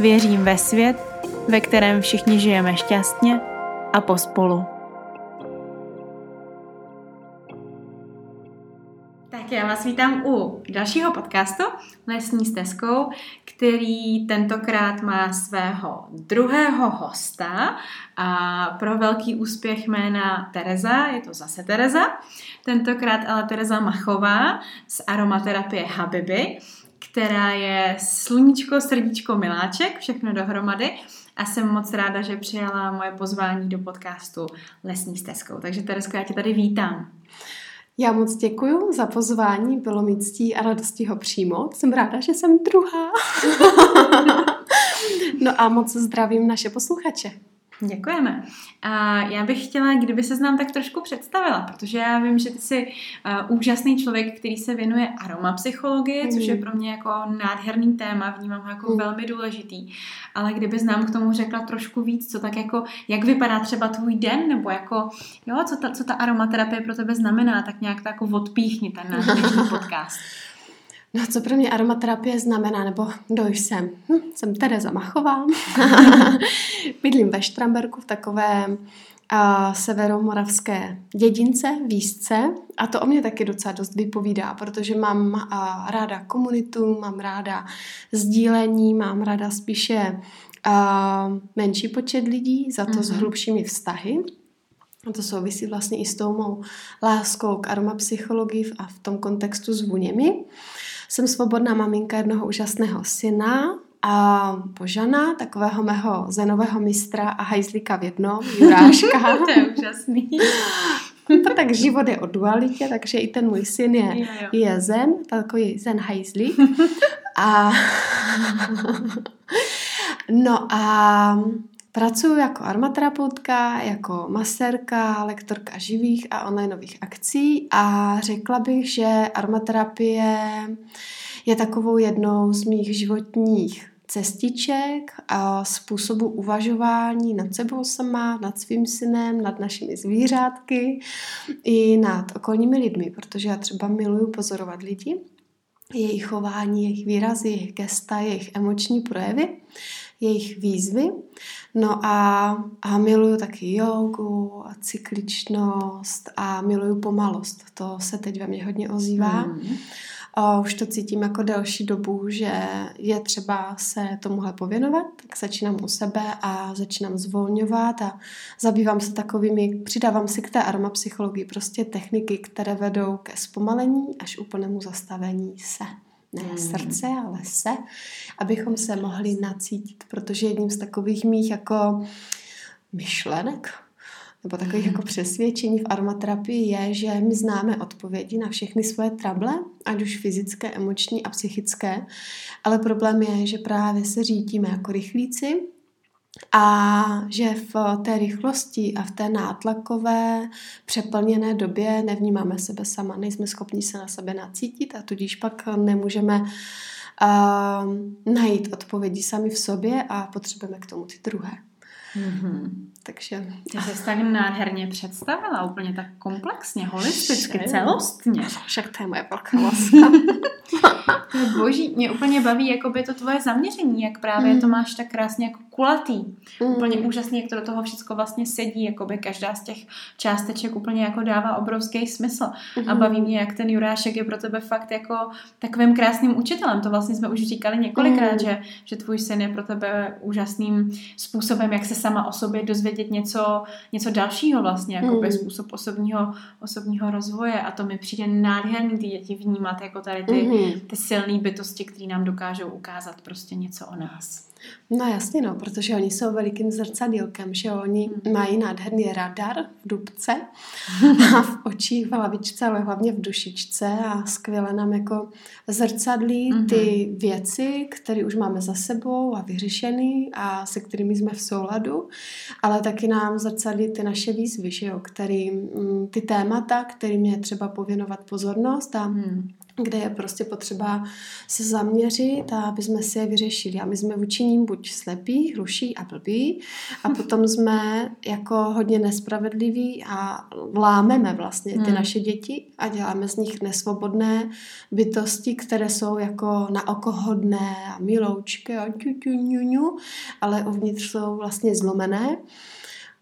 Věřím ve svět, ve kterém všichni žijeme šťastně a pospolu. Tak já vás vítám u dalšího podcastu Lesní stezkou, který tentokrát má svého druhého hosta a pro velký úspěch jména Tereza, je to zase Tereza, tentokrát ale Tereza Machová z aromaterapie Habiby, která je sluníčko, srdíčko, miláček, všechno dohromady a jsem moc ráda, že přijala moje pozvání do podcastu Lesní stezkou. Takže Teresko, já tě tady vítám. Já moc děkuji za pozvání, bylo mi ctí a radostí ho přijmout. Jsem ráda, že jsem druhá. no a moc zdravím naše posluchače. Děkujeme. A já bych chtěla, kdyby se nám tak trošku představila, protože já vím, že ty jsi uh, úžasný člověk, který se věnuje aromapsychologii, mm. což je pro mě jako nádherný téma, vnímám ho jako mm. velmi důležitý. Ale kdyby nám k tomu řekla trošku víc, co tak jako, jak vypadá třeba tvůj den, nebo jako, jo, co ta, co ta aromaterapie pro tebe znamená, tak nějak to jako odpíchni ten náš podcast. No, co pro mě aromaterapie znamená, nebo kdo jsem? Hm, jsem Tereza Machová. Bydlím ve Štramberku v takovém a severomoravské dědince, výzce a to o mě taky docela dost vypovídá, protože mám a, ráda komunitu, mám ráda sdílení, mám ráda spíše a, menší počet lidí, za to mm-hmm. s mhm. hlubšími vztahy. A to souvisí vlastně i s tou mou láskou k aromapsychologii a v tom kontextu s vůněmi. Jsem svobodná maminka jednoho úžasného syna a Božana, takového mého zenového mistra a hajzlíka v jednom, Juráška. to je úžasný. to tak život je o dualitě, takže i ten můj syn je, jo, jo. je zen, takový zen hajzlík. A no a Pracuji jako aromaterapeutka, jako masérka, lektorka živých a onlineových akcí a řekla bych, že aromaterapie je takovou jednou z mých životních cestiček a způsobu uvažování nad sebou sama, nad svým synem, nad našimi zvířátky i nad okolními lidmi, protože já třeba miluju pozorovat lidi, jejich chování, jejich výrazy, jejich gesta, jejich emoční projevy jejich výzvy. No a, a miluju taky jogu a cykličnost a miluju pomalost. To se teď ve mně hodně ozývá. Mm. A už to cítím jako delší dobu, že je třeba se tomuhle pověnovat, tak začínám u sebe a začínám zvolňovat a zabývám se takovými, přidávám si k té aromapsychologii prostě techniky, které vedou ke zpomalení až úplnému zastavení se ne hmm. srdce, ale se, abychom se mohli nacítit, protože jedním z takových mých jako myšlenek, nebo takových jako přesvědčení v aromaterapii je, že my známe odpovědi na všechny svoje trable, ať už fyzické, emoční a psychické, ale problém je, že právě se řídíme jako rychlíci a že v té rychlosti a v té nátlakové, přeplněné době nevnímáme sebe sama, nejsme schopni se na sebe nacítit a tudíž pak nemůžeme uh, najít odpovědi sami v sobě a potřebujeme k tomu ty druhé. Mm-hmm. Takže... Ty jsi tak nádherně představila, úplně tak komplexně, holisticky, celostně. Však to je moje velká láska. to je boží, mě úplně baví jakoby to tvoje zaměření, jak právě mm. to máš tak krásně jako kulatý. Mm. Úplně úžasný, jak to do toho všechno vlastně sedí, jakoby každá z těch částeček úplně jako dává obrovský smysl. Mm. A mm-hmm. baví mě, jak ten Jurášek je pro tebe fakt jako takovým krásným učitelem. To vlastně jsme už říkali několikrát, mm. že, že tvůj syn je pro tebe úžasným způsobem, jak se sama o sobě dozvědět něco, něco dalšího vlastně, jako mm. způsob osobního, osobního rozvoje a to mi přijde nádherný ty děti vnímat jako tady ty, mm. ty silné bytosti, které nám dokážou ukázat prostě něco o nás. No jasně, no, protože oni jsou velikým zrcadílkem, že oni mm. mají nádherný radar v dubce a v očích, v hlavičce, ale hlavně v dušičce a skvěle nám jako zrcadlí mm. ty věci, které už máme za sebou a vyřešený a se kterými jsme v souladu, ale taky nám zrcadlí ty naše výzvy, že jo, který, mm, ty témata, kterým je třeba pověnovat pozornost a mm kde je prostě potřeba se zaměřit a aby jsme si je vyřešili. A my jsme vůči ním buď slepí, hluší a blbí a potom jsme jako hodně nespravedliví a lámeme vlastně ty hmm. naše děti a děláme z nich nesvobodné bytosti, které jsou jako na oko hodné a miloučky a ťu, ťu, ňu, ňu, ale uvnitř jsou vlastně zlomené.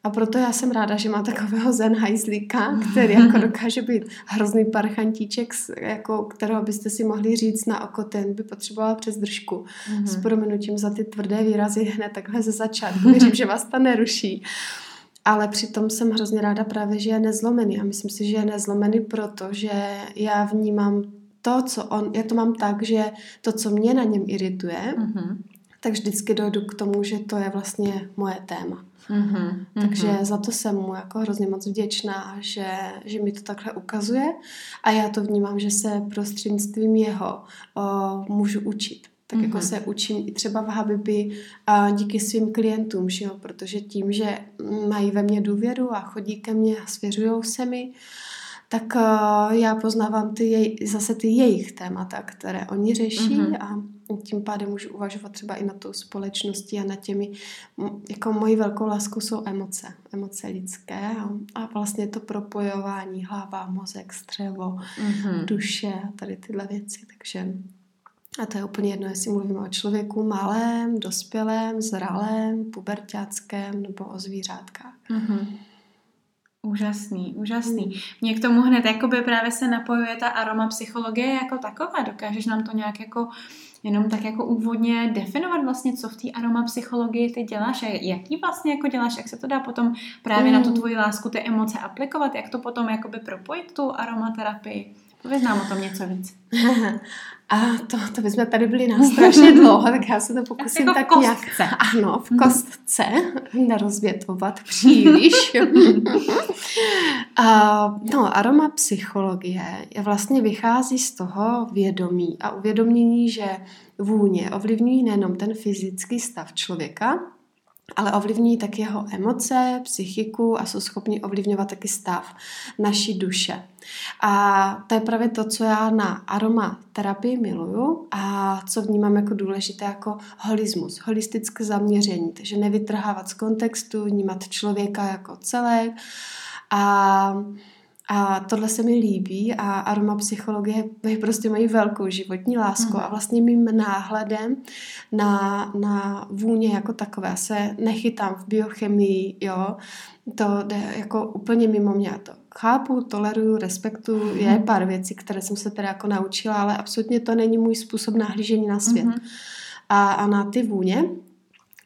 A proto já jsem ráda, že má takového zen hajzlíka, který jako dokáže být hrozný parchantíček, jako, kterého byste si mohli říct na oko, ten by potřeboval přes držku. Mm-hmm. S proměnutím za ty tvrdé výrazy hned takhle ze začátku. Věřím, že vás to neruší. Ale přitom jsem hrozně ráda právě, že je nezlomený. A myslím si, že je nezlomený proto, že já vnímám to, co on, já to mám tak, že to, co mě na něm irituje, mm-hmm. tak vždycky dojdu k tomu, že to je vlastně moje téma. Mm-hmm, Takže mm-hmm. za to jsem mu jako hrozně moc vděčná, že, že mi to takhle ukazuje a já to vnímám, že se prostřednictvím jeho o, můžu učit. Tak mm-hmm. jako se učím i třeba v Habibi a díky svým klientům, že jo? protože tím, že mají ve mně důvěru a chodí ke mně a svěřují se mi, tak uh, já poznávám ty jej, zase ty jejich témata, které oni řeší mm-hmm. a tím pádem můžu uvažovat třeba i na tou společností a na těmi, jako mojí velkou láskou jsou emoce, emoce lidské a, a vlastně to propojování hlava, mozek, střevo, mm-hmm. duše a tady tyhle věci, takže a to je úplně jedno, jestli mluvíme o člověku malém, dospělém, zralém, pubertáckém nebo o zvířátkách. Mm-hmm. Úžasný, úžasný. Mně k tomu hned jakoby právě se napojuje ta aroma psychologie jako taková. Dokážeš nám to nějak jako jenom tak jako úvodně definovat vlastně, co v té aromapsychologii ty děláš a jaký vlastně jako děláš, jak se to dá potom právě mm. na tu mm. tvoji lásku, ty emoce aplikovat, jak to potom jakoby propojit tu aromaterapii. Pověz nám o tom něco víc. A to, to bychom tady byli na strašně dlouho, tak já se to pokusím tak, jako tak nějak... Ano, v mhm. kostce, nerozvětvovat příliš. a, no, aroma psychologie je vlastně vychází z toho vědomí a uvědomění, že vůně ovlivňují nejenom ten fyzický stav člověka, ale ovlivňují tak jeho emoce, psychiku a jsou schopni ovlivňovat taky stav naší duše. A to je právě to, co já na aromaterapii miluju a co vnímám jako důležité jako holismus, holistické zaměření, takže nevytrhávat z kontextu, vnímat člověka jako celek a a tohle se mi líbí a aromapsychologie je prostě mají velkou životní lásku mm. a vlastně mým náhledem na, na vůně jako takové se nechytám v biochemii, jo, to jde jako úplně mimo mě to chápu, toleruju, respektuju, je pár věcí, které jsem se teda jako naučila, ale absolutně to není můj způsob nahlížení na svět. Mm-hmm. A, a na ty vůně,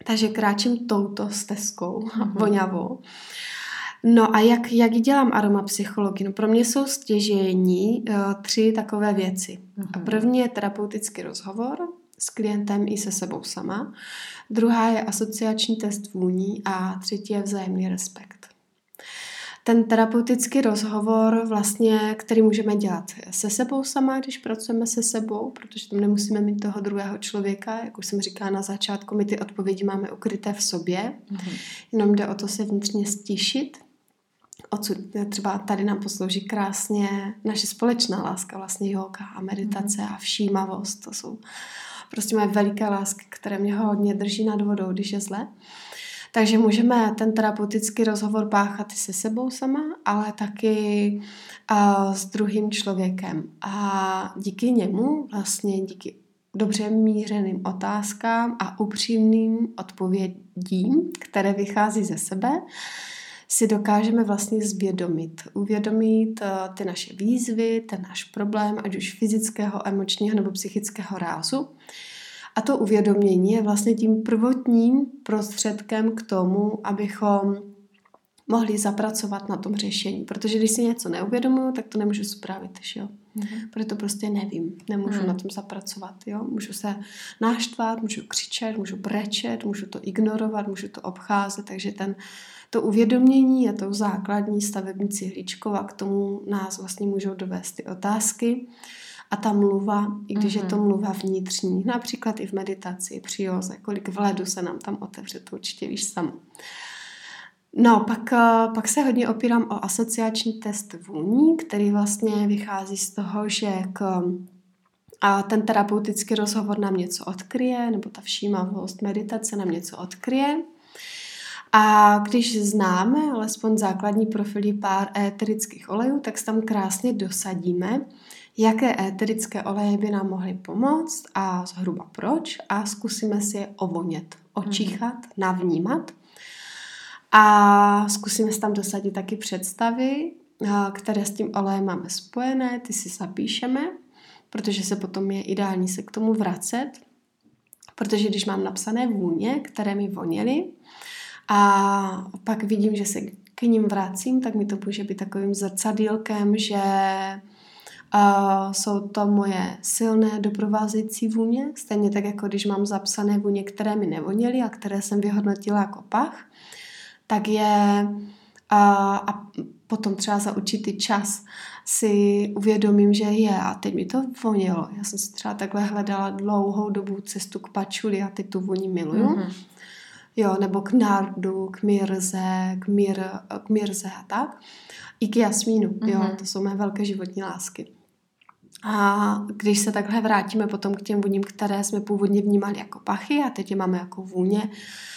takže kráčím touto stezkou mm-hmm. voňavou. No a jak, jak dělám aromapsychologii? No pro mě jsou stěžení uh, tři takové věci. Mm-hmm. A první je terapeutický rozhovor s klientem i se sebou sama. Druhá je asociační test vůní a třetí je vzájemný respekt ten terapeutický rozhovor, vlastně, který můžeme dělat se sebou sama, když pracujeme se sebou, protože tam nemusíme mít toho druhého člověka, jak už jsem říkala na začátku, my ty odpovědi máme ukryté v sobě, mm-hmm. jenom jde o to se vnitřně stišit, odsud třeba tady nám poslouží krásně naše společná láska, vlastně yoga a meditace mm-hmm. a všímavost, to jsou prostě moje veliké lásky, které mě hodně drží nad vodou, když je zle. Takže můžeme ten terapeutický rozhovor páchat se sebou sama, ale taky uh, s druhým člověkem. A díky němu, vlastně díky dobře mířeným otázkám a upřímným odpovědím, které vychází ze sebe, si dokážeme vlastně zvědomit, uvědomit uh, ty naše výzvy, ten náš problém, ať už fyzického, emočního nebo psychického rázu a to uvědomění je vlastně tím prvotním prostředkem k tomu, abychom mohli zapracovat na tom řešení. Protože když si něco neuvědomuju, tak to nemůžu spravit. Že jo? Mm-hmm. Proto prostě nevím, nemůžu mm. na tom zapracovat. Jo? Můžu se naštvat, můžu křičet, můžu brečet, můžu to ignorovat, můžu to obcházet, takže ten, to uvědomění je tou základní stavební cihličkou a k tomu nás vlastně můžou dovést ty otázky. A ta mluva, i když mm-hmm. je to mhm. mluva vnitřní, například i v meditaci, při joze, kolik vledu se nám tam otevře, to určitě víš sama. No, pak, eh, pak se hodně opírám o asociační test vůní, který vlastně vychází z toho, že k, a ten terapeutický rozhovor nám něco odkryje, nebo ta všímavost meditace nám něco odkryje. A když známe alespoň základní profily pár éterických olejů, tak tam krásně dosadíme, jaké éterické oleje by nám mohly pomoct a zhruba proč a zkusíme si je ovonět, očíchat, mm-hmm. navnímat. A zkusíme si tam dosadit taky představy, které s tím olejem máme spojené, ty si zapíšeme, protože se potom je ideální se k tomu vracet, protože když mám napsané vůně, které mi voněly, a pak vidím, že se k ním vracím, tak mi to může být takovým zrcadílkem, že uh, jsou to moje silné doprovázející vůně, stejně tak jako když mám zapsané vůně, které mi nevoněly a které jsem vyhodnotila jako pach, tak je a, a potom třeba za určitý čas si uvědomím, že je a teď mi to vonělo. Já jsem si třeba takhle hledala dlouhou dobu cestu k pačuli a teď tu vůni miluju. Mm-hmm. Jo, nebo k nardu, k mirze, k, mír, k mirze a tak. I k jasmínu, mm-hmm. jo, to jsou mé velké životní lásky. A když se takhle vrátíme potom k těm vůním, které jsme původně vnímali jako pachy a teď je máme jako vůně,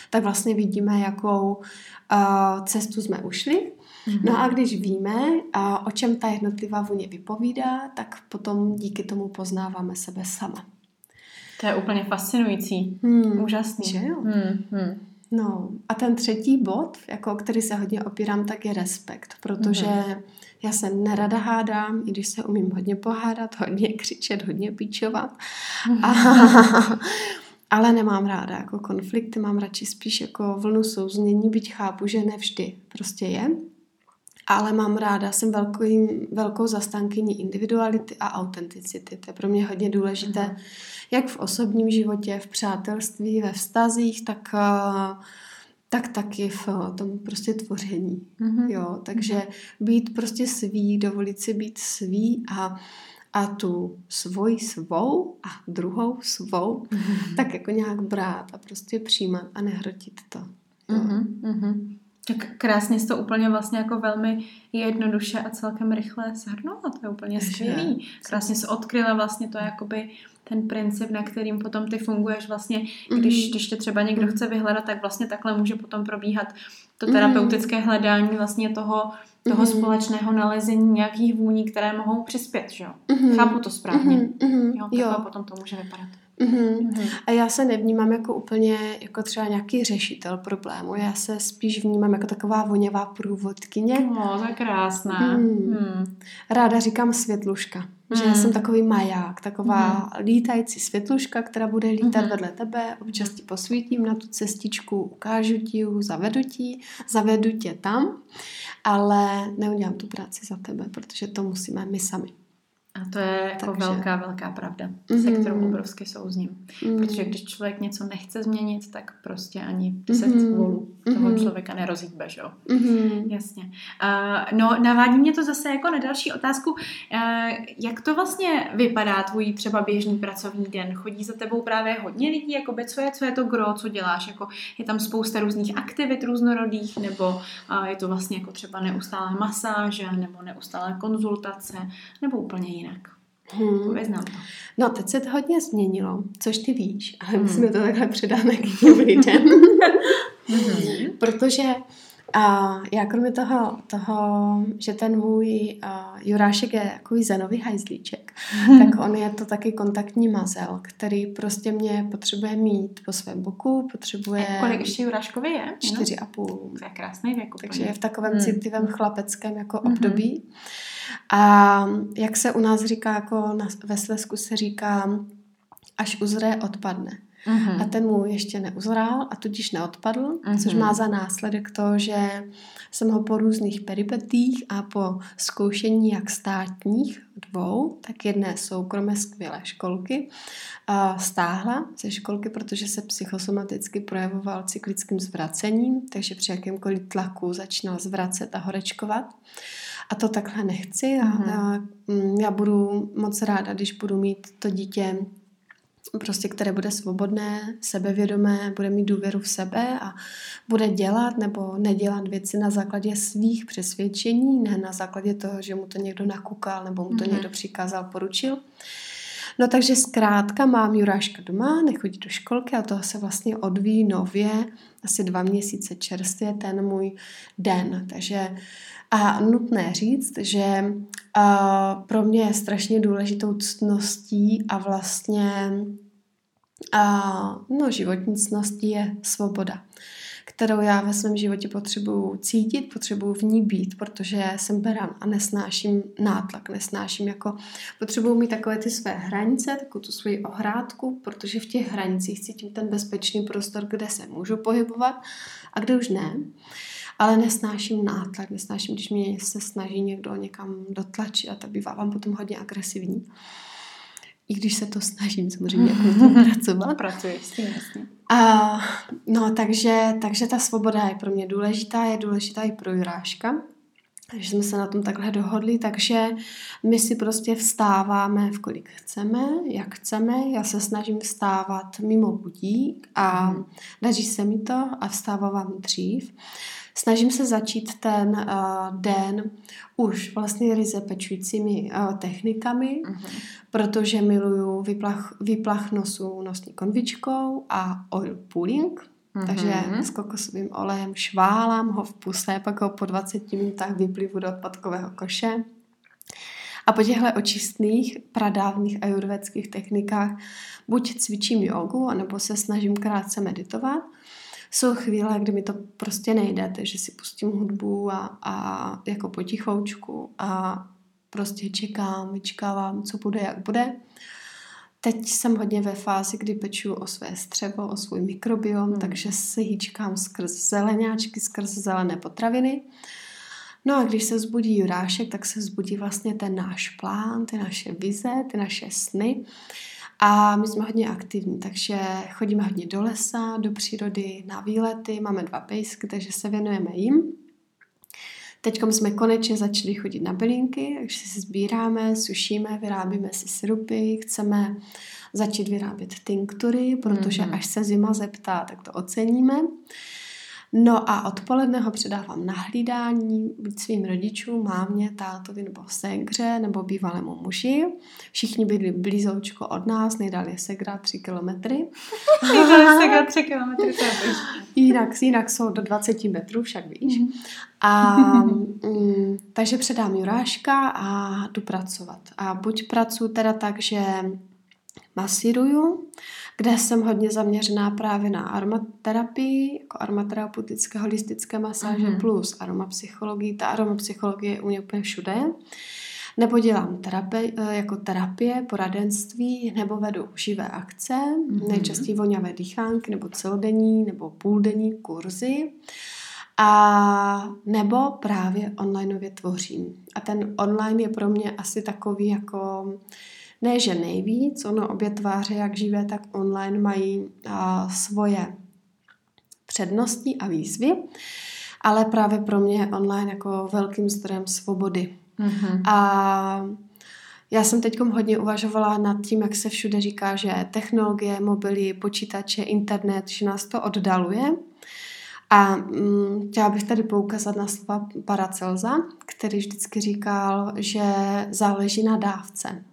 tak vlastně vidíme, jakou uh, cestu jsme ušli. Mm-hmm. No a když víme, uh, o čem ta jednotlivá vůně vypovídá, tak potom díky tomu poznáváme sebe sama. To je úplně fascinující. Hmm. Úžasný. Že jo? Hmm. Hmm. No a ten třetí bod, jako který se hodně opírám, tak je respekt, protože mm-hmm. já se nerada hádám, i když se umím hodně pohádat, hodně křičet, hodně píčovat. Mm-hmm. A, ale nemám ráda jako konflikty, mám radši spíš jako vlnu souznění, byť chápu, že nevždy prostě je. Ale mám ráda, jsem velkou, velkou zastánkyní individuality a autenticity. To je pro mě hodně důležité, mm-hmm. jak v osobním životě, v přátelství, ve vztazích, tak, eh, tak taky v eh, tom prostě tvoření. Mm-hmm. Jo, takže mm-hmm. být prostě svý, dovolit si být svý a a tu svoji svou a druhou svou, mm-hmm. tak jako nějak brát a prostě přijímat a nehrotit to. Mm-hmm. Tak krásně jsi to úplně vlastně jako velmi jednoduše a celkem rychle shrnula, to je úplně skvělý. Krásně se odkryla vlastně to jakoby ten princip, na kterým potom ty funguješ vlastně, když, mm-hmm. když tě třeba někdo chce vyhledat, tak vlastně takhle může potom probíhat to terapeutické hledání vlastně toho, toho mm-hmm. společného nalezení nějakých vůní, které mohou přispět, že jo? Mm-hmm. Chápu to správně. Mm-hmm. Jo, jo. potom to může vypadat. Mm-hmm. Mm-hmm. A já se nevnímám jako úplně jako třeba nějaký řešitel problému. Já se spíš vnímám jako taková voněvá průvodkyně. No, to je krásná. Mm. Mm. Ráda říkám světluška. Mm. Že já jsem takový maják, taková mm. lítající světluška, která bude lítat mm. vedle tebe. Občas ti posvítím na tu cestičku, ukážu ti zavedu ti, zavedu tě tam, ale neudělám tu práci za tebe, protože to musíme my sami. A to je jako Takže... velká, velká pravda, mm-hmm. se kterou mhm. obrovsky souzním. Mm-hmm. Protože když člověk něco nechce změnit, tak prostě ani 10 mm-hmm. volů toho mm-hmm. člověka nerozhýbe, že jo? Mm-hmm. Jasně. Uh, no, navádí mě to zase jako na další otázku. Uh, jak to vlastně vypadá tvůj třeba běžný pracovní den? Chodí za tebou právě hodně lidí? Jakoby, co je, co je to gro, co děláš? Jako, je tam spousta různých aktivit různorodých? Nebo uh, je to vlastně jako třeba neustálé masáže? Nebo neustálé konzultace? Nebo úplně jiné? Jinak. Hmm. to. No, teď se to hodně změnilo, což ty víš, ale hmm. my jsme to takhle předáme k těm lidem. hmm. Protože a já kromě toho, toho, že ten můj uh, Jurášek je takový zenový hajzlíček, hmm. tak on je to taky kontaktní mazel, který prostě mě potřebuje mít po svém boku, potřebuje... A kolik ještě Juráškovi je? Čtyři a půl. To je krásný věk. Takže je v takovém hmm. citlivém chlapeckém jako hmm. období. A jak se u nás říká, jako na, ve Slesku se říká, až uzře, odpadne. Uh-huh. A ten mu ještě neuzrál a tudíž neodpadl, uh-huh. což má za následek to, že jsem ho po různých peripetích a po zkoušení jak státních, dvou, tak jedné soukromé skvělé školky uh, stáhla ze školky, protože se psychosomaticky projevoval cyklickým zvracením, takže při jakémkoliv tlaku začínal zvracet a horečkovat. A to takhle nechci. Mm-hmm. A, a, mm, já budu moc ráda, když budu mít to dítě prostě, které bude svobodné, sebevědomé, bude mít důvěru v sebe a bude dělat nebo nedělat věci na základě svých přesvědčení, ne na základě toho, že mu to někdo nakukal nebo mu to mm-hmm. někdo přikázal, poručil. No takže zkrátka mám Juráška doma, nechodí do školky a toho se vlastně odvíjí nově, asi dva měsíce čerstvě ten můj den. Takže a nutné říct, že a pro mě je strašně důležitou ctností a vlastně a, no, životní ctností je svoboda kterou já ve svém životě potřebuju cítit, potřebuju v ní být, protože jsem beran a nesnáším nátlak, nesnáším jako, potřebuju mít takové ty své hranice, takovou tu svoji ohrádku, protože v těch hranicích cítím ten bezpečný prostor, kde se můžu pohybovat a kde už ne. Ale nesnáším nátlak, nesnáším, když mě se snaží někdo někam dotlačit a to bývá vám potom hodně agresivní. I když se to snažím samozřejmě jako pracovat. Pracuješ s tím, jasně. A, no, takže, takže ta svoboda je pro mě důležitá, je důležitá i pro Juráška. Takže jsme se na tom takhle dohodli, takže my si prostě vstáváme v kolik chceme, jak chceme. Já se snažím vstávat mimo budík a mhm. daří se mi to a vstávám dřív. Snažím se začít ten uh, den už vlastně ryze pečujícími uh, technikami, uh-huh. protože miluju vyplach, vyplach nosu nosní konvičkou a oil pooling. Uh-huh. Takže s kokosovým olejem šválám ho v puse, pak ho po 20 minutách vyplivu do odpadkového koše. A po těchto očistných, pradávných ajurvedských technikách buď cvičím jogu, anebo se snažím krátce meditovat jsou chvíle, kdy mi to prostě nejde, takže si pustím hudbu a, a jako potichoučku a prostě čekám, vyčkávám, co bude, jak bude. Teď jsem hodně ve fázi, kdy peču o své střevo, o svůj mikrobiom, hmm. takže se hýčkám skrz zeleňáčky, skrz zelené potraviny. No a když se zbudí Jurášek, tak se zbudí vlastně ten náš plán, ty naše vize, ty naše sny. A my jsme hodně aktivní, takže chodíme hodně do lesa, do přírody, na výlety, máme dva pejsky, takže se věnujeme jim. Teď jsme konečně začali chodit na bylinky, takže si sbíráme, sušíme, vyrábíme si syrupy, chceme začít vyrábět tinktury, protože mm-hmm. až se zima zeptá, tak to oceníme. No a odpoledne ho předávám na hlídání buď svým rodičům, mámě, tátovi nebo segře nebo bývalému muži. Všichni byli blízoučko od nás, nejdál je segra 3 kilometry. segra 3 kilometry, to je jinak, jinak jsou do 20 metrů, však víš. Mm-hmm. A, mm, takže předám Juráška a jdu pracovat. A buď pracuji teda tak, že masíruju, kde jsem hodně zaměřená právě na aromaterapii, jako aromaterapeutické holistické masáže mm-hmm. plus aromapsychologii. Ta aromapsychologie je u mě úplně všude. Nebo dělám terapie, eh, jako terapie, poradenství, nebo vedu živé akce, mm-hmm. nejčastěji voňavé dýchánky, nebo celodenní, nebo půldenní kurzy. A nebo právě onlineově tvořím. A ten online je pro mě asi takový jako ne, že nejvíc, ono obě tváře, jak živé, tak online, mají a, svoje přednosti a výzvy, ale právě pro mě je online jako velkým zdrojem svobody. Mm-hmm. A já jsem teď hodně uvažovala nad tím, jak se všude říká, že technologie, mobily, počítače, internet, že nás to oddaluje. A mm, chtěla bych tady poukázat na slova Paracelza, který vždycky říkal, že záleží na dávce.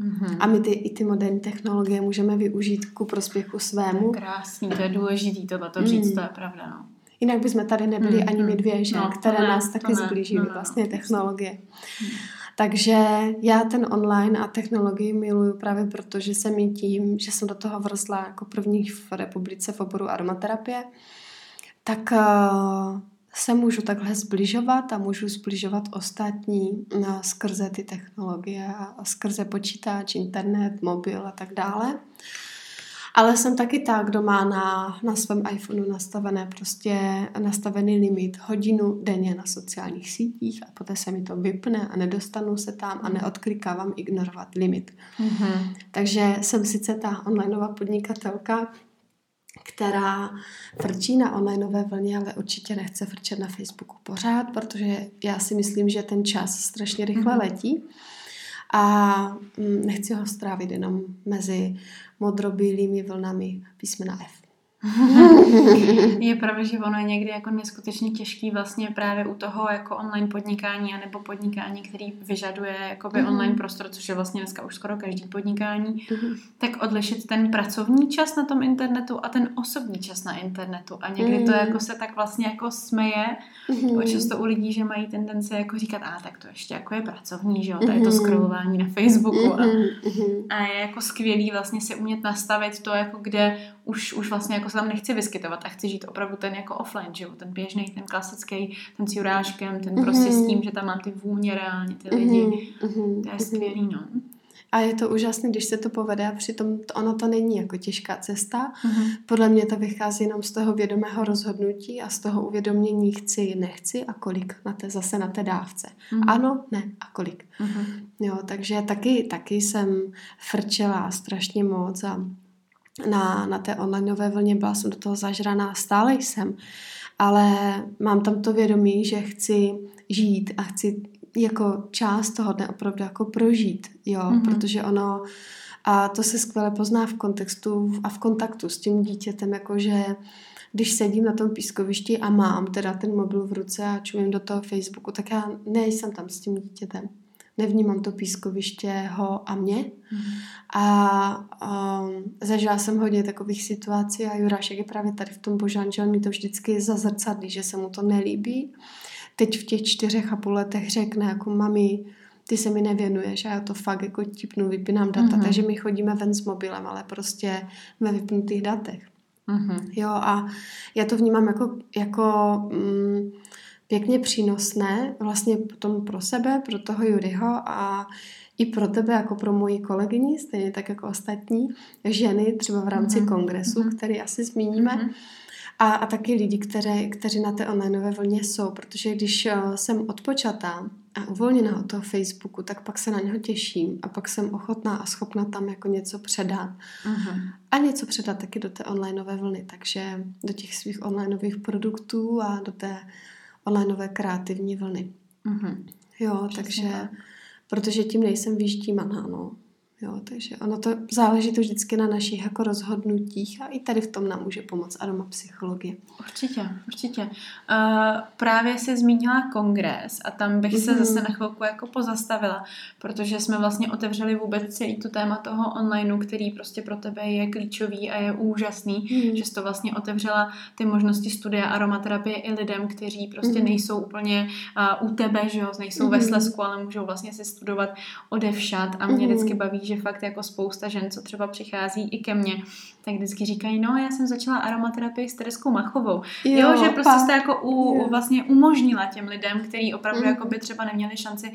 Mm-hmm. A my ty, i ty moderní technologie můžeme využít ku prospěchu svému. Krásný, to je důležitý tohle to říct, mm. to je pravda. No. Jinak bychom tady nebyli mm, ani my dvě, že? No, které ne, nás taky zblíží no, vlastně no, technologie. Mm. Takže já ten online a technologii miluju právě proto, že jsem mi tím, že jsem do toho vrzla jako první v republice v oboru aromaterapie, tak uh, se můžu takhle zbližovat a můžu zbližovat ostatní no, skrze ty technologie a skrze počítač, internet, mobil a tak dále. Ale jsem taky ta, kdo má na, na svém iPhoneu nastavené prostě nastavený limit hodinu denně na sociálních sítích a poté se mi to vypne a nedostanu se tam a neodklikávám ignorovat limit. Mm-hmm. Takže jsem sice ta onlineová podnikatelka, která frčí na onlineové vlně, ale určitě nechce frčet na Facebooku pořád, protože já si myslím, že ten čas strašně rychle mm-hmm. letí a mm, nechci ho strávit jenom mezi modrobílými vlnami písmena F. je pravda, že ono je někdy jako neskutečně těžký vlastně právě u toho jako online podnikání anebo podnikání, který vyžaduje jakoby mm-hmm. online prostor, což je vlastně dneska už skoro každý podnikání, mm-hmm. tak odlišit ten pracovní čas na tom internetu a ten osobní čas na internetu. A někdy mm-hmm. to jako se tak vlastně jako smeje mm-hmm. často u lidí, že mají tendenci jako říkat, a tak to ještě jako je pracovní, že jo, to je to scrollování na Facebooku a, a je jako skvělý vlastně si umět nastavit to, jako kde už, už vlastně jako se tam nechci vyskytovat a chci žít opravdu ten jako offline život, ten běžný, ten klasický, ten s juráškem, ten mm-hmm. prostě s tím, že tam mám ty vůně reálně, ty lidi. Mm-hmm. To je skvělý, no. A je to úžasné, když se to povede a přitom to, ono to není jako těžká cesta. Mm-hmm. Podle mě to vychází jenom z toho vědomého rozhodnutí a z toho uvědomění chci, nechci a kolik na té, zase na té dávce. Mm-hmm. Ano, ne a kolik. Mm-hmm. Jo, takže taky, taky jsem frčela strašně moc a na, na té onlineové vlně, byla jsem do toho zažraná, stále jsem, ale mám tam to vědomí, že chci žít a chci jako část toho dne opravdu jako prožít, jo, mm-hmm. protože ono a to se skvěle pozná v kontextu a v kontaktu s tím dítětem, jakože když sedím na tom pískovišti a mám teda ten mobil v ruce a čumím do toho Facebooku, tak já nejsem tam s tím dítětem nevnímám to pískoviště ho a mě. Mm. A um, zažila jsem hodně takových situací a Jurášek je právě tady v tom božán, že on mi to vždycky zazrcadlí, že se mu to nelíbí. Teď v těch čtyřech a půl letech řekne jako mami, ty se mi nevěnuješ a já to fakt jako tipnu, vypínám data, mm-hmm. takže my chodíme ven s mobilem, ale prostě ve vypnutých datech. Mm-hmm. Jo a já to vnímám jako, jako mm, pěkně přínosné vlastně potom pro sebe, pro toho Juryho a i pro tebe jako pro moji kolegyni, stejně tak jako ostatní ženy, třeba v rámci mm-hmm. kongresu, mm-hmm. který asi zmíníme. Mm-hmm. A, a taky lidi, které, kteří na té onlineové vlně jsou, protože když eh, jsem odpočatá a uvolněná od toho Facebooku, tak pak se na něho těším a pak jsem ochotná a schopná tam jako něco předat. Uh-huh. A něco předat taky do té onlineové vlny, takže do těch svých onlineových produktů a do té onlineové kreativní vlny. Mm-hmm. Jo, Přesně takže, tak. protože tím nejsem vyždímaná, no. Jo, takže ono to záleží to vždycky na našich jako rozhodnutích a i tady v tom nám může pomoct psychologie. Určitě, určitě. Uh, právě jsi zmínila kongres a tam bych mm-hmm. se mhm. zase na chvilku jako pozastavila, protože jsme vlastně otevřeli vůbec celý tu téma toho onlineu, který prostě pro tebe je klíčový a je úžasný, mm-hmm. že jsi to vlastně otevřela ty možnosti studia aromaterapie i lidem, kteří prostě mm-hmm. nejsou úplně uh, u tebe, že jo, nejsou mm-hmm. ve Slesku, ale můžou vlastně si studovat odevšat a mě mm-hmm. vždycky baví, že fakt jako spousta žen, co třeba přichází i ke mně, tak vždycky říkají, no já jsem začala aromaterapii s Tereskou Machovou. Jo, jo že prostě jste jako u, vlastně umožnila těm lidem, kteří opravdu mm. jako by třeba neměli šanci,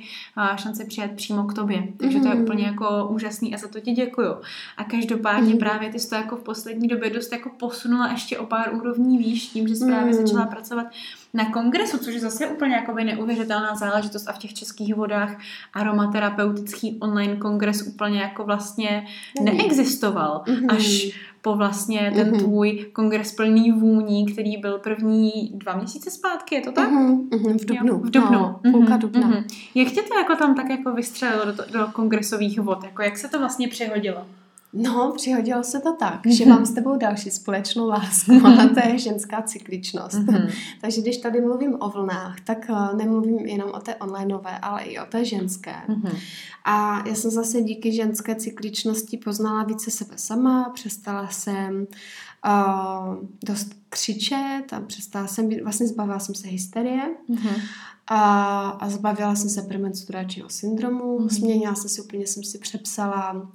šanci přijet přímo k tobě. Takže to je mm. úplně jako úžasný a za to ti děkuju. A každopádně mm. právě ty jsi to jako v poslední době dost jako posunula ještě o pár úrovní výš tím, že jsi právě mm. začala pracovat na kongresu, což je zase úplně jakoby neuvěřitelná záležitost a v těch českých vodách aromaterapeutický online kongres úplně jako vlastně neexistoval. Mm-hmm. Až po vlastně ten mm-hmm. tvůj kongres plný vůní, který byl první dva měsíce zpátky, je to tak? Mm-hmm, v Dubnu. v Dubnu. No, půlka Dubna. Mm-hmm. Jak tě to jako tam tak jako vystřelilo do, do kongresových vod? Jako jak se to vlastně přihodilo? No, přihodilo se to tak, že mám s tebou další společnou lásku a to je ženská cykličnost. Mm-hmm. Takže když tady mluvím o vlnách, tak eh, nemluvím jenom o té onlineové, ale i o té ženské. Mm-hmm. A já jsem zase díky ženské cykličnosti poznala více sebe sama, přestala jsem uh, dost křičet a přestala jsem být, vlastně zbavila jsem se hysterie. Mm-hmm. A, a zbavila jsem se premenstruačního syndromu, mm-hmm. změnila jsem si úplně, jsem si přepsala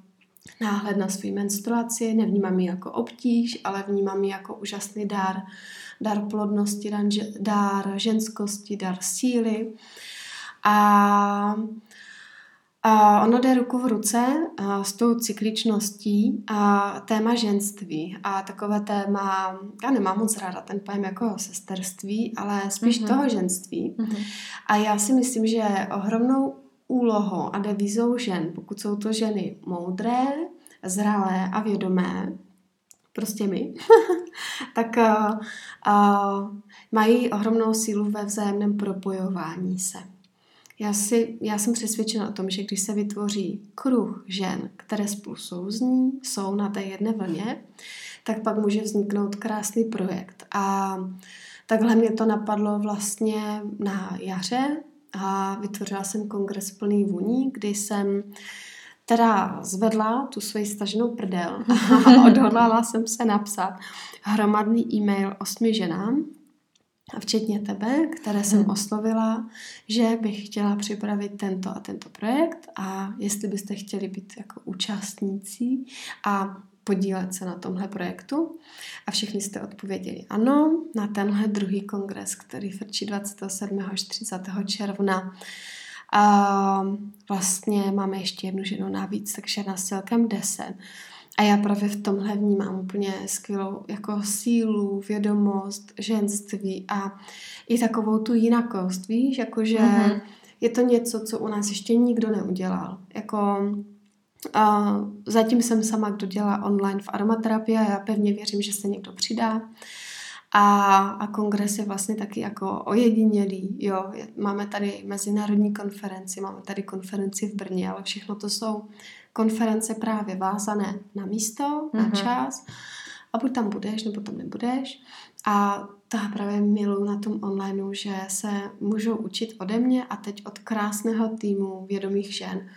náhled na svou menstruaci, nevnímám ji jako obtíž, ale vnímám ji jako úžasný dár, dar plodnosti, dár ženskosti, dar síly. A Uh, ono jde ruku v ruce uh, s tou cykličností a téma ženství a takové téma, já nemám moc ráda ten pojem jako sesterství, ale spíš mm-hmm. toho ženství. Mm-hmm. A já si myslím, že ohromnou úlohou a devizou žen, pokud jsou to ženy moudré, zralé a vědomé, prostě my, tak uh, uh, mají ohromnou sílu ve vzájemném propojování se. Já, si, já jsem přesvědčena o tom, že když se vytvoří kruh žen, které spolu souzní, jsou na té jedné vlně, tak pak může vzniknout krásný projekt. A takhle mě to napadlo vlastně na jaře a vytvořila jsem kongres plný vůní, kdy jsem teda zvedla tu svoji staženou prdel a odhodlala jsem se napsat hromadný e-mail osmi ženám, včetně tebe, které jsem hmm. oslovila, že bych chtěla připravit tento a tento projekt a jestli byste chtěli být jako účastníci a podílet se na tomhle projektu. A všichni jste odpověděli ano. Na tenhle druhý kongres, který frčí 27. až 30. června, a vlastně máme ještě jednu ženu navíc, takže nás celkem deset. A já právě v tomhle vnímám úplně skvělou jako sílu, vědomost, ženství a i takovou tu jinakost, víš, jakože mm-hmm. je to něco, co u nás ještě nikdo neudělal. Jako uh, zatím jsem sama, kdo dělá online v aromaterapii a já pevně věřím, že se někdo přidá. A, a kongres je vlastně taky jako ojedinělý, jo. Máme tady mezinárodní konferenci, máme tady konferenci v Brně, ale všechno to jsou konference právě vázané na místo, mm-hmm. na mhm. čas a buď tam budeš, nebo tam nebudeš. A to právě miluji na tom online, že se můžou učit ode mě a teď od krásného týmu vědomých žen,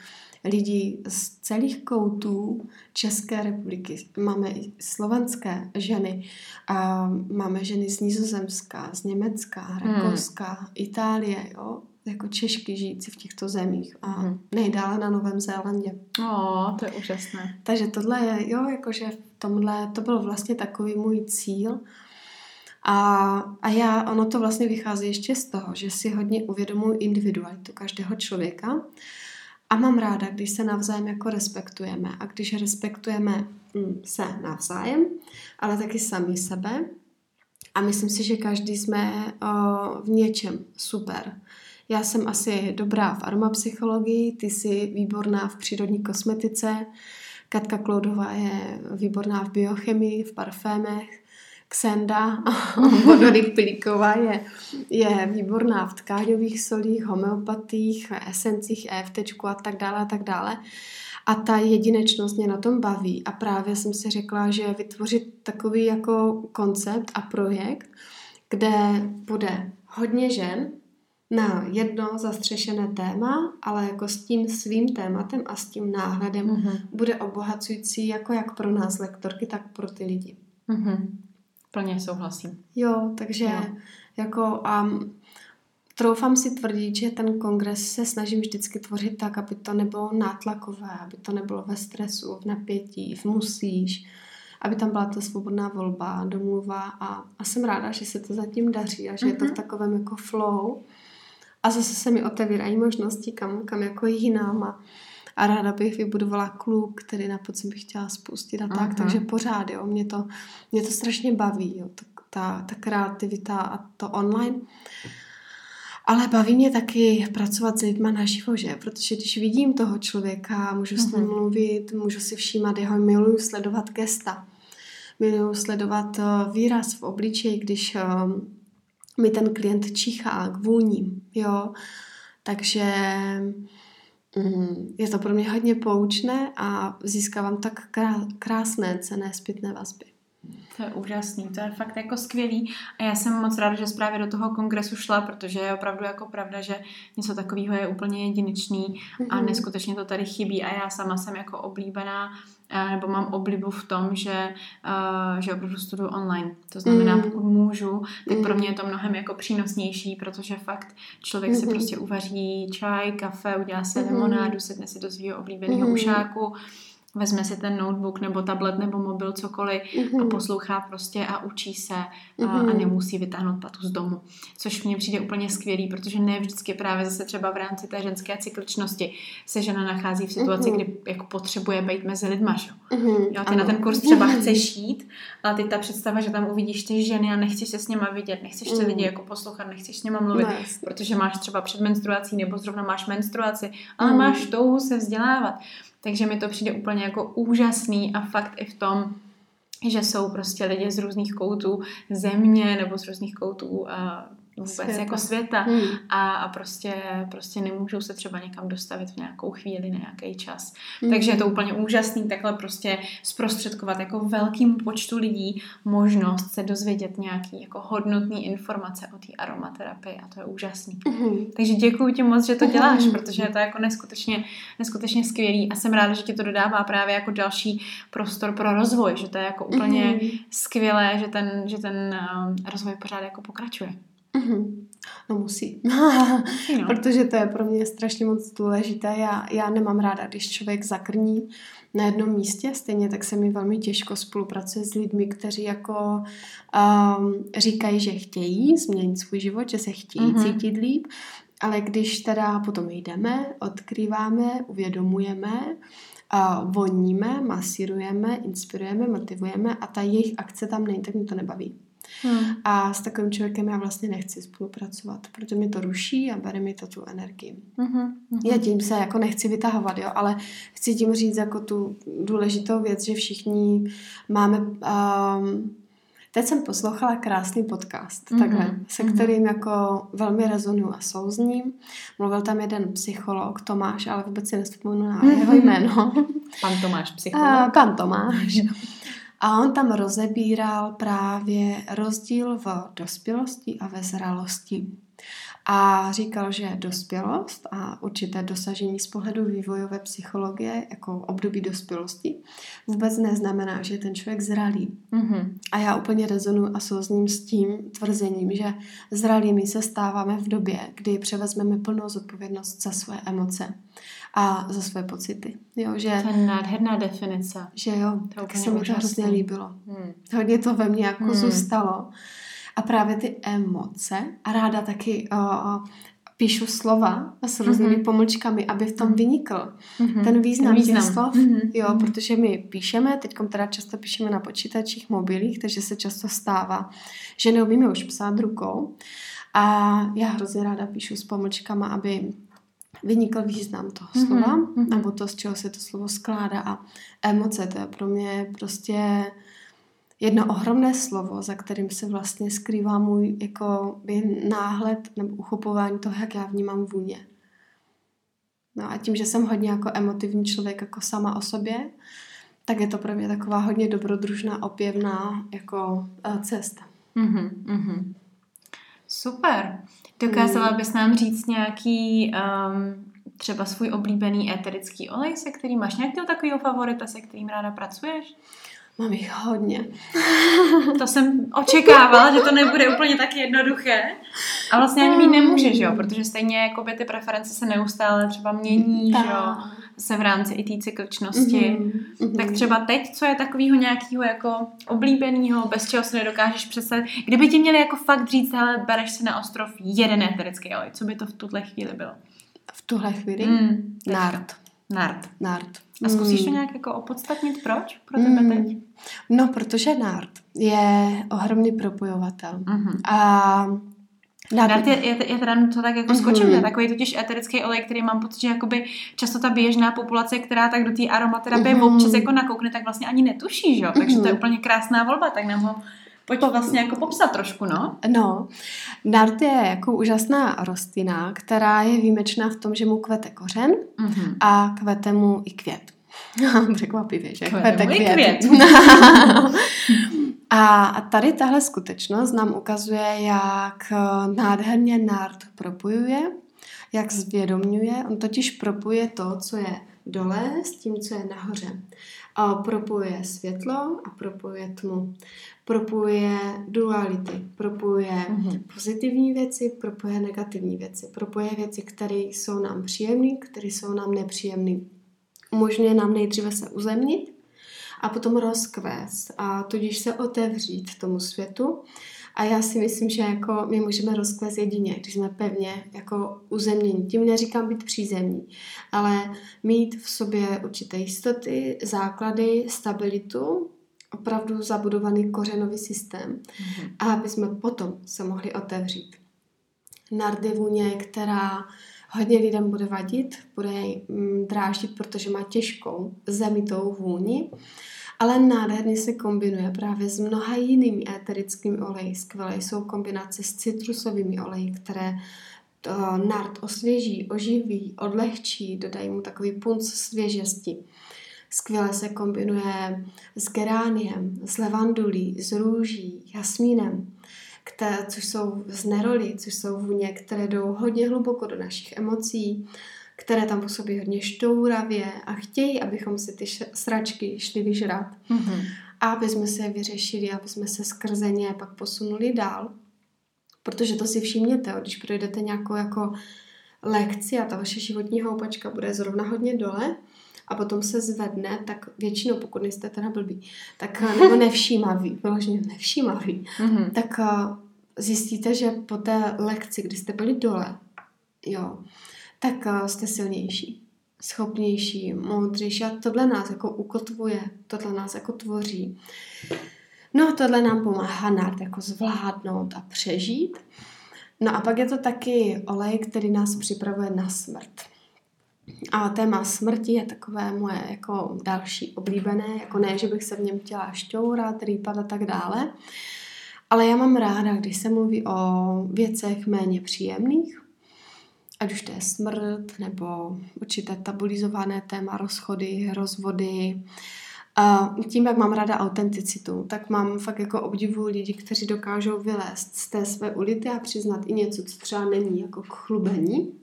lidí z celých koutů České republiky. Máme i slovenské ženy, a máme ženy z Nizozemska, z Německa, Rakouska, hmm. Itálie, jo? jako Češky žijící v těchto zemích a hmm. nejdále na Novém Zélandě. O, to je úžasné. Takže tohle je, jo, jakože v tomhle, to byl vlastně takový můj cíl. A, a já, ono to vlastně vychází ještě z toho, že si hodně uvědomuji individualitu každého člověka a mám ráda, když se navzájem jako respektujeme a když respektujeme mm, se navzájem, ale taky sami sebe. A myslím si, že každý jsme v něčem super. Já jsem asi dobrá v aromapsychologii, ty jsi výborná v přírodní kosmetice, Katka Kloudová je výborná v biochemii, v parfémech, Ksenda Bodory Pilíková je, je výborná v tkáňových solích, homeopatích, esencích, EFT a tak dále a tak dále. A ta jedinečnost mě na tom baví a právě jsem si řekla, že vytvořit takový jako koncept a projekt, kde bude hodně žen na jedno zastřešené téma, ale jako s tím svým tématem a s tím náhledem mm-hmm. bude obohacující jako jak pro nás lektorky, tak pro ty lidi. Mm-hmm. Plně souhlasím. Jo, takže jo. jako um, troufám si tvrdit, že ten kongres se snažím vždycky tvořit tak, aby to nebylo nátlakové, aby to nebylo ve stresu, v napětí, v musíš, aby tam byla ta svobodná volba, domluva a, a jsem ráda, že se to zatím daří a že mm-hmm. je to v mhm. takovém jako flow a zase se mi otevírají možnosti, kam, kam jako jinam a, a ráda bych vybudovala klub, který na podzim bych chtěla spustit a tak, uh-huh. takže pořád, jo, mě to, mě to strašně baví, jo, ta, ta kreativita a to online. Ale baví mě taky pracovat s lidmi naživo, že? Protože když vidím toho člověka, můžu s ním uh-huh. mluvit, můžu si všímat jeho, miluju sledovat gesta. Miluju sledovat uh, výraz v obličeji, když uh, mi ten klient čichá k vůním, jo. Takže mm, je to pro mě hodně poučné a získávám tak krásné, cené zpětné vazby. To je úžasný, to je fakt jako skvělý a já jsem moc ráda, že právě do toho kongresu šla, protože je opravdu jako pravda, že něco takového je úplně jedinečný mm-hmm. a mhm. neskutečně to tady chybí a já sama jsem jako oblíbená eh, nebo mám oblibu v tom, že, uh, že opravdu studuju online. To znamená, mm. pokud můžu, tak mm. pro mě je to mnohem jako přínosnější, protože fakt člověk mm. si mhm. prostě uvaří čaj, kafe, udělá si mm. limonádu, sedne si do svého oblíbeného mm. ušáku, vezme si ten notebook nebo tablet nebo mobil, cokoliv mm-hmm. a Mhm. poslouchá prostě a učí se a, a nemusí vytáhnout patu z domu. Což mně přijde úplně skvělý, protože ne vždycky právě zase třeba v rámci té ženské cykličnosti se žena nachází v situaci, Mhm. kdy jako potřebuje být mezi lidma. Že? Mhm, Jo, ty ano. na ten kurz třeba chceš jít, ale ty ta představa, že tam uvidíš ty ženy a nechceš se s nima vidět, nechceš ty Mm. lidi jako poslouchat, nechceš s nima mluvit, No, protože máš třeba před menstruací nebo zrovna máš menstruaci, ale Mm. máš touhu se vzdělávat. Takže mi to přijde úplně jako úžasný a fakt i v tom, že jsou prostě lidi z různých koutů země nebo z různých koutů vůbec Světa. jako světa Hmm. a, a prostě, prostě nemůžou se třeba někam dostavit v nějakou chvíli, na nějaký čas. Mhm. Takže je to úplně úžasný takhle prostě zprostředkovat jako velkým počtu lidí možnost se dozvědět nějaký jako hodnotný informace o té aromaterapii a to je úžasný. Mhm. Takže děkuji ti moc, že to děláš, Mhm. protože je to jako neskutečně, neskutečně skvělý a jsem ráda, že ti to dodává právě jako další prostor pro rozvoj, že to je jako úplně Mhm. skvělé, že ten, že ten um, rozvoj pořád jako pokračuje. Mhm. No musí. No. Protože to je pro mě strašně moc důležité. Já, já nemám ráda, když člověk zakrní na jednom místě, stejně tak se mi velmi těžko spolupracuje s lidmi, kteří jako um, říkají, že chtějí změnit svůj život, že se chtějí Mhm. mm-hmm. cítit líp, ale když teda potom jdeme, odkrýváme, uvědomujeme, a voníme, masírujeme, inspirujeme, motivujeme a ta jejich akce tam není, tak mě to nebaví. Hmm. A s takovým člověkem já vlastně nechci spolupracovat, protože mi to ruší a bere mi to tu energii. Mhm. Mhm. Já tím se jako nechci vytahovat, jo, ale chci tím říct jako tu důležitou věc, že všichni máme... Um, teď jsem poslouchala krásný podcast, Mhm, takhle, se mhm. kterým jako velmi rezonuju a souzním. Mluvil tam jeden psycholog, Tomáš, ale vůbec si nespomenu na jeho jméno. Pan Tomáš, A, psycholog. pan Tomáš. A on tam rozebíral právě rozdíl v dospělosti a ve zralosti. A říkal, že dospělost a určité dosažení z pohledu vývojové psychologie jako období dospělosti vůbec neznamená, že je ten člověk zralý. Mhm. A já úplně rezonu a souzním s tím tvrzením, že zralými se stáváme v době, kdy převezmeme plnou zodpovědnost za své emoce a za své pocity. Jo, že, To je nádherná definice. že jo, To tak se mi to hrozně líbilo. Hmm. Hodně to ve mně jako Hmm. zůstalo. A právě ty emoce, a ráda taky uh, píšu slova s různými Mhm. mm-hmm. pomlčkami, aby v tom Mhm. vynikl Mhm. ten význam, Ten těch slov. Mhm. Jo, Mhm. protože my píšeme, teď teda často píšeme na počítačích, mobilích, takže se často stává, že neumíme už psát rukou. A já hrozně ráda píšu s pomlčkama, aby vynikl význam toho Mhm, slova, mhm. nebo to, z čeho se to slovo skládá. A emoce, to je pro mě prostě jedno ohromné slovo, za kterým se vlastně skrývá můj jako by náhled nebo uchopování toho, jak já vnímám vůně. No a tím, že jsem hodně jako emotivní člověk jako sama o sobě, tak je to pro mě taková hodně dobrodružná, opěvná jako eh, cesta. Mhm. Mhm. Super. Dokázala bys nám říct nějaký um, třeba svůj oblíbený éterický olej, se kterým máš nějakého takového favorita, se kterým ráda pracuješ? Mám jich hodně. To jsem očekávala, že to nebude úplně tak jednoduché. A vlastně ani mít nemůžeš, jo, protože stejně jakoby ty preference se neustále třeba mění, že jo, se v rámci i té cykličnosti. Mhm. Tak třeba teď, co je takového nějakého jako oblíbeného, bez čeho se nedokážeš představit. Kdyby ti měli jako fakt říct, hele, bereš si na ostrov jeden éterický olej, co by to v tuhle chvíli bylo? V tuhle chvíli? Mm, teďka. Nard. Nard. Nard. A zkusíš to Mm. nějak jako opodstatnit, proč pro tebe Mm. teď? No, protože nard je ohromný propojovatel. Mhm. A Nard je, je, je teda to tak jako skočím, Mhm. to je takový totiž eterický olej, který mám pocit, že jakoby často ta běžná populace, která tak do té aromaterapie Mhm. občas jako nakoukne, tak vlastně ani netuší, že jo? Takže to je Mhm. úplně krásná volba, tak nám ho pojď vlastně jako popsat trošku, no. No, nard je jako úžasná rostlina, která je výjimečná v tom, že mu kvete kořen Mhm. a kvete mu i květ. Překvapivě, že? Kvete mu i květ. a tady tahle skutečnost nám ukazuje, jak eh, nádherně nard propojuje, jak zvědomňuje. On totiž propojuje to, co je dole s tím, co je nahoře. A propojuje světlo a propojuje tmu. Propojuje duality, propojuje Mhm. pozitivní věci, propojuje negativní věci, propojuje věci, které jsou nám příjemné, které jsou nám nepříjemné. umožňuje nám nejdříve se uzemnit a potom rozkvést a tudíž se otevřít tomu světu. A já si myslím, že jako my můžeme rozkvést jedině, když jsme pevně jako uzemnění. Tím neříkám být přízemní, ale mít v sobě určité jistoty, základy, stabilitu, opravdu zabudovaný kořenový systém, mm-hmm. a aby jsme potom se mohli otevřít. Nardy vůně, která hodně lidem bude vadit, bude jej mm, dráždit, protože má těžkou zemitou vůni, ale nádherně se kombinuje právě s mnoha jinými éterickými oleji. Skvělé jsou kombinace s citrusovými oleji, které to nard osvěží, oživí, odlehčí, dodají mu takový punc svěžesti. Skvěle se kombinuje s gerániem, s levandulí, s růží, jasmínem, které, což jsou z neroli, což jsou vůně, které jdou hodně hluboko do našich emocí, které tam působí hodně štouravě a chtějí, abychom si ty sračky šli vyžrat. Mm-hmm. A aby jsme se je vyřešili, aby jsme se skrze ně pak posunuli dál. Protože to si všimněte, když projdete nějakou jako lekci a ta vaše životní houpačka bude zrovna hodně dole, a potom se zvedne, tak většinou, pokud nejste teda blbý, tak eh, nebo nevšímavý, vyloženě nevšímavý, mm-hmm. tak uh, zjistíte, že po té lekci, kdy jste byli dole, jo, tak uh, jste silnější, schopnější, moudřejší a tohle nás jako ukotvuje, tohle nás jako tvoří. No tohle nám pomáhá nárd jako zvládnout a přežít. No a pak je to taky olej, který nás připravuje na smrt. A téma smrti je takové moje jako další oblíbené, jako ne, že bych se v něm chtěla šťourat, rýpat a tak dále, ale já mám ráda, když se mluví o věcech méně příjemných, ať už to je smrt nebo určité tabulizované téma rozchody, rozvody. A tím, jak mám ráda autenticitu, tak mám fakt jako obdivu lidi, kteří dokážou vylézt z té své ulity a přiznat i něco, co třeba není jako chlubení.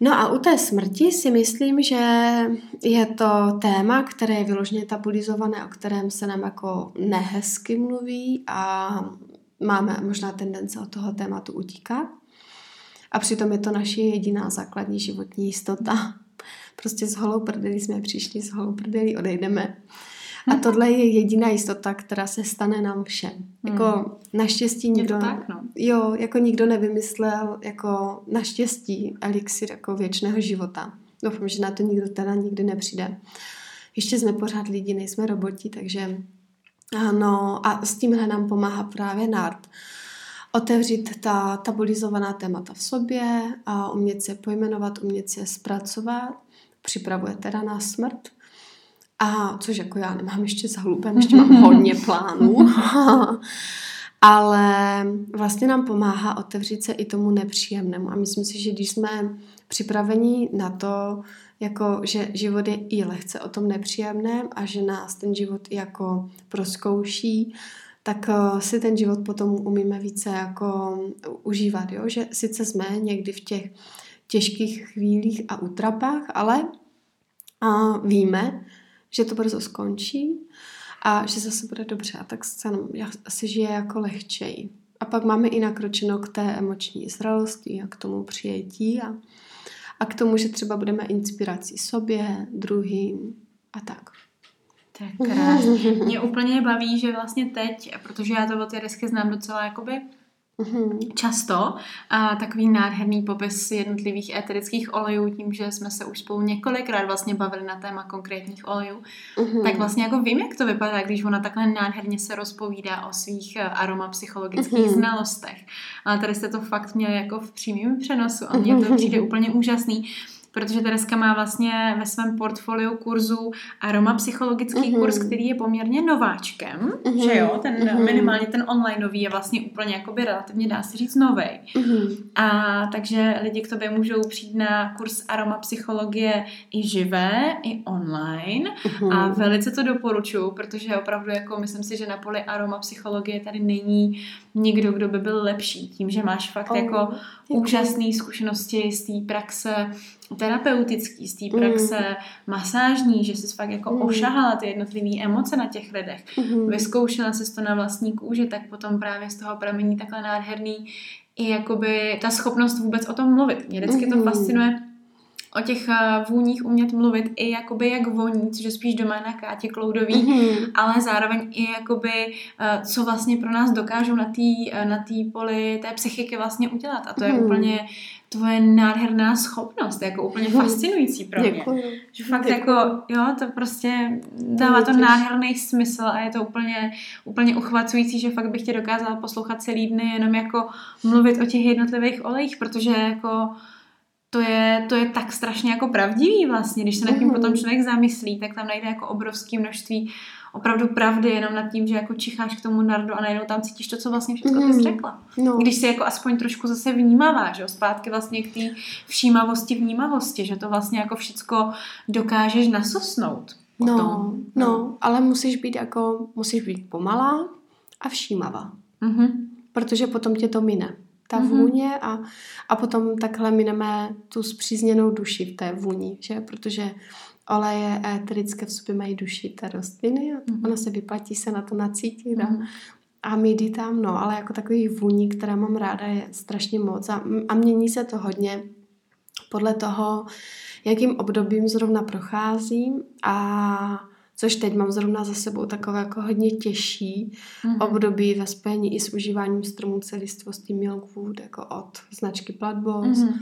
No a u té smrti si myslím, že je to téma, které je vyloženě tabulizované, o kterém se nám jako nehezky mluví a máme možná tendence od toho tématu utíkat. A přitom je to naše jediná základní životní jistota. Prostě s holou prdelí jsme přišli, s holou prdelí odejdeme. A tohle je jediná jistota, která se stane nám všem. Jako hmm. naštěstí nikdo, tak, no. jo, jako nikdo nevymyslel jako naštěstí elixir jako věčného života. Doufám, že na to nikdo teda nikdy nepřijde. Ještě jsme pořád lidi, nejsme roboti, takže ano, a s tímhle nám pomáhá právě NART. Otevřít ta tabulizovaná témata v sobě a umět se pojmenovat, umět se zpracovat. Připravuje teda na smrt a což jako já nemám ještě za hlupem, ještě mám hodně plánů. Ale vlastně nám pomáhá otevřít se i tomu nepříjemnému. A myslím si, že když jsme připraveni na to, jako, že život je i lehce o tom nepříjemném a že nás ten život jako proskouší, tak eh, si ten život potom umíme více jako užívat. Jo? Že sice jsme někdy v těch těžkých chvílích a útrapách, ale a víme, že to brzo skončí a že zase bude dobře. A tak se asi žije jako lehčej. A pak máme i nakročeno k té emoční zralosti a k tomu přijetí a, a k tomu, že třeba budeme inspirací sobě, druhým a tak. Tak krásně. Mě úplně baví, že vlastně teď, protože já to od té desky znám docela jakoby Mm-hmm. Často a takový nádherný popis jednotlivých eterických olejů, tím, že jsme se už spolu několikrát vlastně bavili na téma konkrétních olejů, mm-hmm. tak vlastně jako vím, jak to vypadá, když ona takhle nádherně se rozpovídá o svých eh, aromapsychologických mm-hmm. znalostech. Ale tady jste to fakt měli jako v přímém přenosu a mně to přijde úplně úžasný protože Tereska má vlastně ve svém portfoliu kurzu aroma psychologický mm-hmm. kurz, který je poměrně nováčkem, mm-hmm. že jo, ten mm-hmm. minimálně ten online nový je vlastně úplně jakoby relativně dá se říct novej. Mm-hmm. A takže lidi k tobě můžou přijít na kurz aroma psychologie i živé, i online mm-hmm. a velice to doporučuji, protože opravdu jako myslím si, že na poli aroma psychologie tady není nikdo, kdo by byl lepší, tím, že máš fakt oh, jako děkuji. úžasné zkušenosti z té praxe terapeutický, z té praxe mm. masážní, že jsi fakt jako mm. ošahala ty jednotlivé emoce na těch lidech, mm. vyzkoušela jsi to na vlastní kůži, tak potom právě z toho pramení takhle nádherný i jakoby ta schopnost vůbec o tom mluvit. Mě vždycky mm. to fascinuje o těch eh, vůních umět mluvit i jakoby jak voní, což je spíš doma na Kátě Kloudový, mm-hmm. ale zároveň i jakoby, eh, co vlastně pro nás dokážou na té eh, na tý poli té psychiky vlastně udělat. A to je mm. úplně tvoje nádherná schopnost, jako úplně mm. fascinující pro mě. Děkuju. Že fakt Děkuju. jako, jo, to prostě dává to nádherný smysl a je to úplně, úplně uchvacující, že fakt bych tě dokázala poslouchat celý dny jenom jako mluvit o těch jednotlivých olejích, protože jako to je, to je tak strašně jako pravdivý vlastně, když se nad tím potom mhm. člověk zamyslí, tak tam najde jako obrovské množství opravdu pravdy jenom nad tím, že jako čicháš k tomu nardu a najednou tam cítíš to, co vlastně všechno mm. ty jsi řekla. No. Když jsi jako aspoň trošku zase vnímavá, že jo, zpátky vlastně k té všímavosti, vnímavosti, že to vlastně jako všecko dokážeš nasosnout. No, no, no, ale musíš být jako, musíš být pomalá a všímavá. Mm-hmm. Protože potom tě to mine ta mm-hmm. vůně a, a potom takhle mineme tu zpřízněnou duši v té vůni, že? Protože oleje éterické v sobě mají duši té rostliny a mm-hmm. ono se vyplatí se na to nacítit mm-hmm. a, a mít tam, no, ale jako takových vůní, které mám ráda, je strašně moc a, a mění se to hodně podle toho, jakým obdobím zrovna procházím a což teď mám zrovna za sebou takové jako hodně těžší mm-hmm. období ve spojení i s užíváním stromů celistvosti Milkwood jako od značky Platboss. Mm-hmm.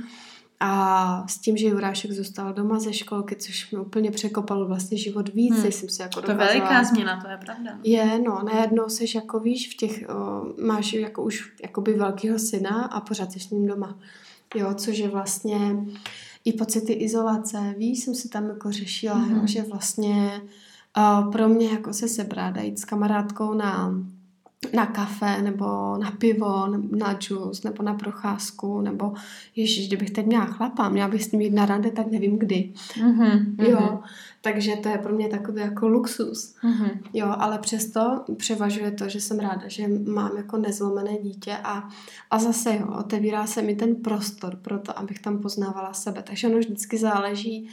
A s tím, že Jurášek zůstal doma ze školky, což mi úplně překopalo vlastně život víc, hmm. jsem si jako To je veliká změna, to je pravda. Je, no, najednou seš jako víš, v těch, o, máš jako už jakoby velkýho syna a pořád jsi s ním doma. Jo, což je vlastně i pocity izolace, víš, jsem si tam jako řešila, mm-hmm. jo, že vlastně uh, pro mě jako se sebrat a jít s kamarádkou na, na kafe nebo na pivo, na džus nebo na procházku, nebo ježiš, kdybych teď měla chlapa, měla bych s ním jít na rande, tak nevím kdy. Mm-hmm, jo, takže to je pro mě takový jako luxus. Mm-hmm. Jo, ale přesto převažuje to, že jsem ráda, že mám jako nezlomené dítě a, a zase jo, otevírá se mi ten prostor pro to, abych tam poznávala sebe. Takže ono vždycky záleží,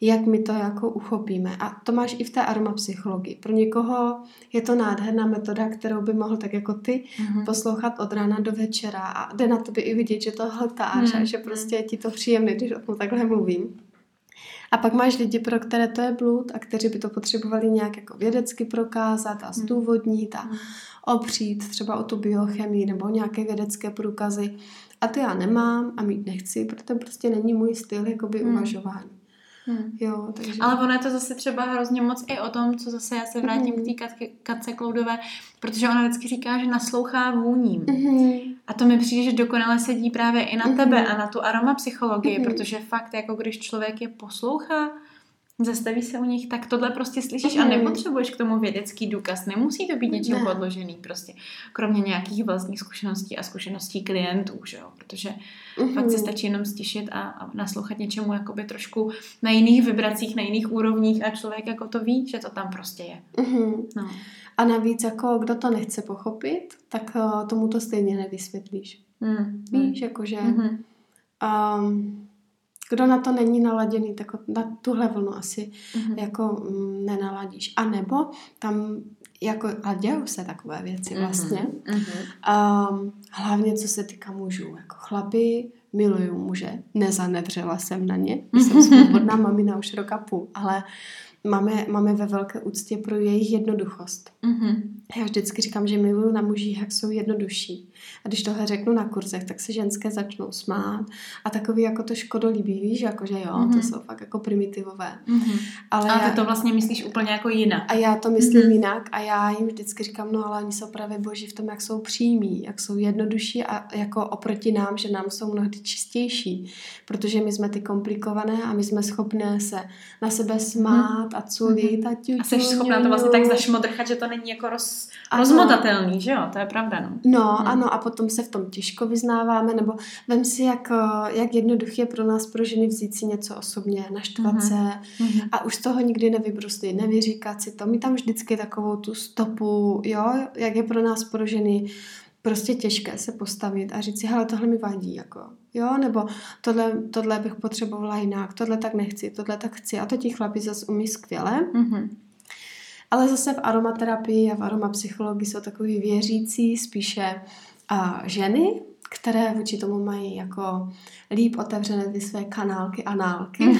jak my to jako uchopíme. A to máš i v té aromapsychologii. Pro někoho je to nádherná metoda, kterou by mohl tak jako ty mm-hmm. poslouchat od rána do večera a jde na by i vidět, že to hltáš mm-hmm. a že prostě je ti to příjemné, když o tom takhle mluvím. A pak máš lidi, pro které to je blud a kteří by to potřebovali nějak jako vědecky prokázat a mhm. zdůvodnit a mhm. opřít třeba o tu biochemii nebo nějaké vědecké průkazy. A to já nemám a mít nechci, protože to prostě není můj styl jakoby uvažování. Hmm. Jo, takže... Ale ono je to zase třeba hrozně moc i o tom, co zase já se vrátím hmm. k té Katce Kloudové, protože ona vždycky říká, že naslouchá vůním. Hmm. A to mi přijde, že dokonale sedí právě i na hmm. tebe a na tu aromapsychologii, hmm. protože fakt, jako když člověk je poslouchá, zastaví se u nich, tak tohle prostě slyšíš mm. a mhm. nepotřebuješ k tomu vědecký důkaz. Nemusí to být něčím ne. podložený prostě. Kromě nějakých vlastních zkušeností a zkušeností klientů, že jo? Protože mm. fakt se stačí jenom stišit a, a naslouchat něčemu jakoby trošku na jiných vibracích, na jiných úrovních a člověk jako to ví, že to tam prostě je. Mm. No. A navíc jako kdo to nechce pochopit, tak uh, tomu to stejně nevysvětlíš. Mm. Víš, jakože mm. um, kdo na to není naladěný, tak na tuhle vlnu asi mm-hmm. jako mm, nenaladíš. A nebo tam jako, a dějou se takové věci mhm, vlastně. Mm-hmm. Um, hlavně co se týká mužů. Jako chlapy milují muže. Nezanevřela jsem na ně. Jsem svobodná mamina už roka půl, ale máme, máme ve velké úctě pro jejich jednoduchost. Mm-hmm. Já vždycky říkám, že miluju na mužích, jak jsou jednodušší. A když tohle řeknu na kurzech, tak se ženské začnou smát a takový jako to škodolíbí, víš, jako že jo, mm-hmm. to jsou fakt jako primitivové. Mm-hmm. Ale a ty já, to vlastně myslíš úplně jako jinak. A já to myslím mm-hmm. jinak a já jim vždycky říkám, no ale oni jsou právě boží v tom, jak jsou přímí, jak jsou jednodušší a jako oproti nám, že nám jsou mnohdy čistější, protože my jsme ty komplikované a my jsme schopné se na sebe smát mm-hmm. a culit mm-hmm. a ťuťu, A jsi schopná to vlastně tak zašmodrchat, že to není jako roz, rozmotatelný, že jo, to je pravda, no. No, mm. ano, a potom se v tom těžko vyznáváme, nebo vem si, jak, eh, jak jednoduché je pro nás, pro ženy vzít si něco osobně, naštvat mm-hmm. se mm-hmm. a už z toho nikdy nevybruslit, nevyříkat si to. My tam vždycky takovou tu stopu, jo, jak je pro nás, pro ženy, prostě těžké se postavit a říct si, hele, tohle mi vadí, jako, jo, nebo tohle, tohle bych potřebovala jinak, tohle tak nechci, tohle tak chci a to ti chlapi zase umí skvěle. Mm-hmm. Ale zase v aromaterapii a v aromapsychologii jsou takový věřící spíše a ženy, které vůči tomu mají jako líp otevřené ty své kanálky, análky.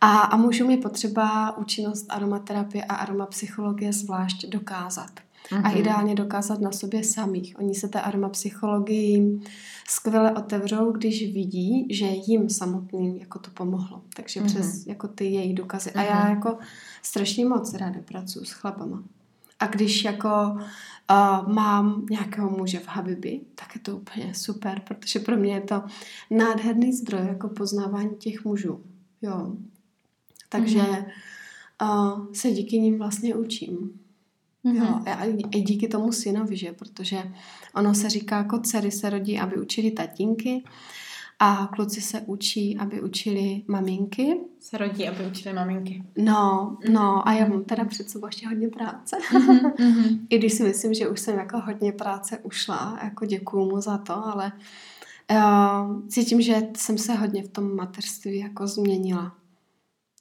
a, a můžou mi potřeba účinnost aromaterapie a aromapsychologie zvlášť dokázat. Mm-hmm. A mhm. ideálně dokázat na sobě samých. Oni se té aromapsychologii skvěle otevřou, když vidí, že jim samotným jako to pomohlo. Takže mm-hmm. přes jako ty její důkazy. Mm-hmm. A já mhm. jako strašně moc ráda pracuji s chlapama. A když jako uh, mám nějakého muže v Habibi, tak je to úplně super, protože pro mě je to nádherný zdroj jako poznávání těch mužů. Jo. Takže mm-hmm. uh, se díky nim vlastně učím. Mm-hmm. Jo, a i díky tomu synovi, že? Protože ono se říká, jako dcery se rodí, aby učili tatínky a kluci se učí, aby učili maminky. Se rodí, aby učili maminky. No, no a já mám teda před sebou ještě hodně práce. Mm-hmm. I když si myslím, že už jsem jako hodně práce ušla, jako děkuju mu za to, ale uh, cítím, že jsem se hodně v tom mateřství jako změnila.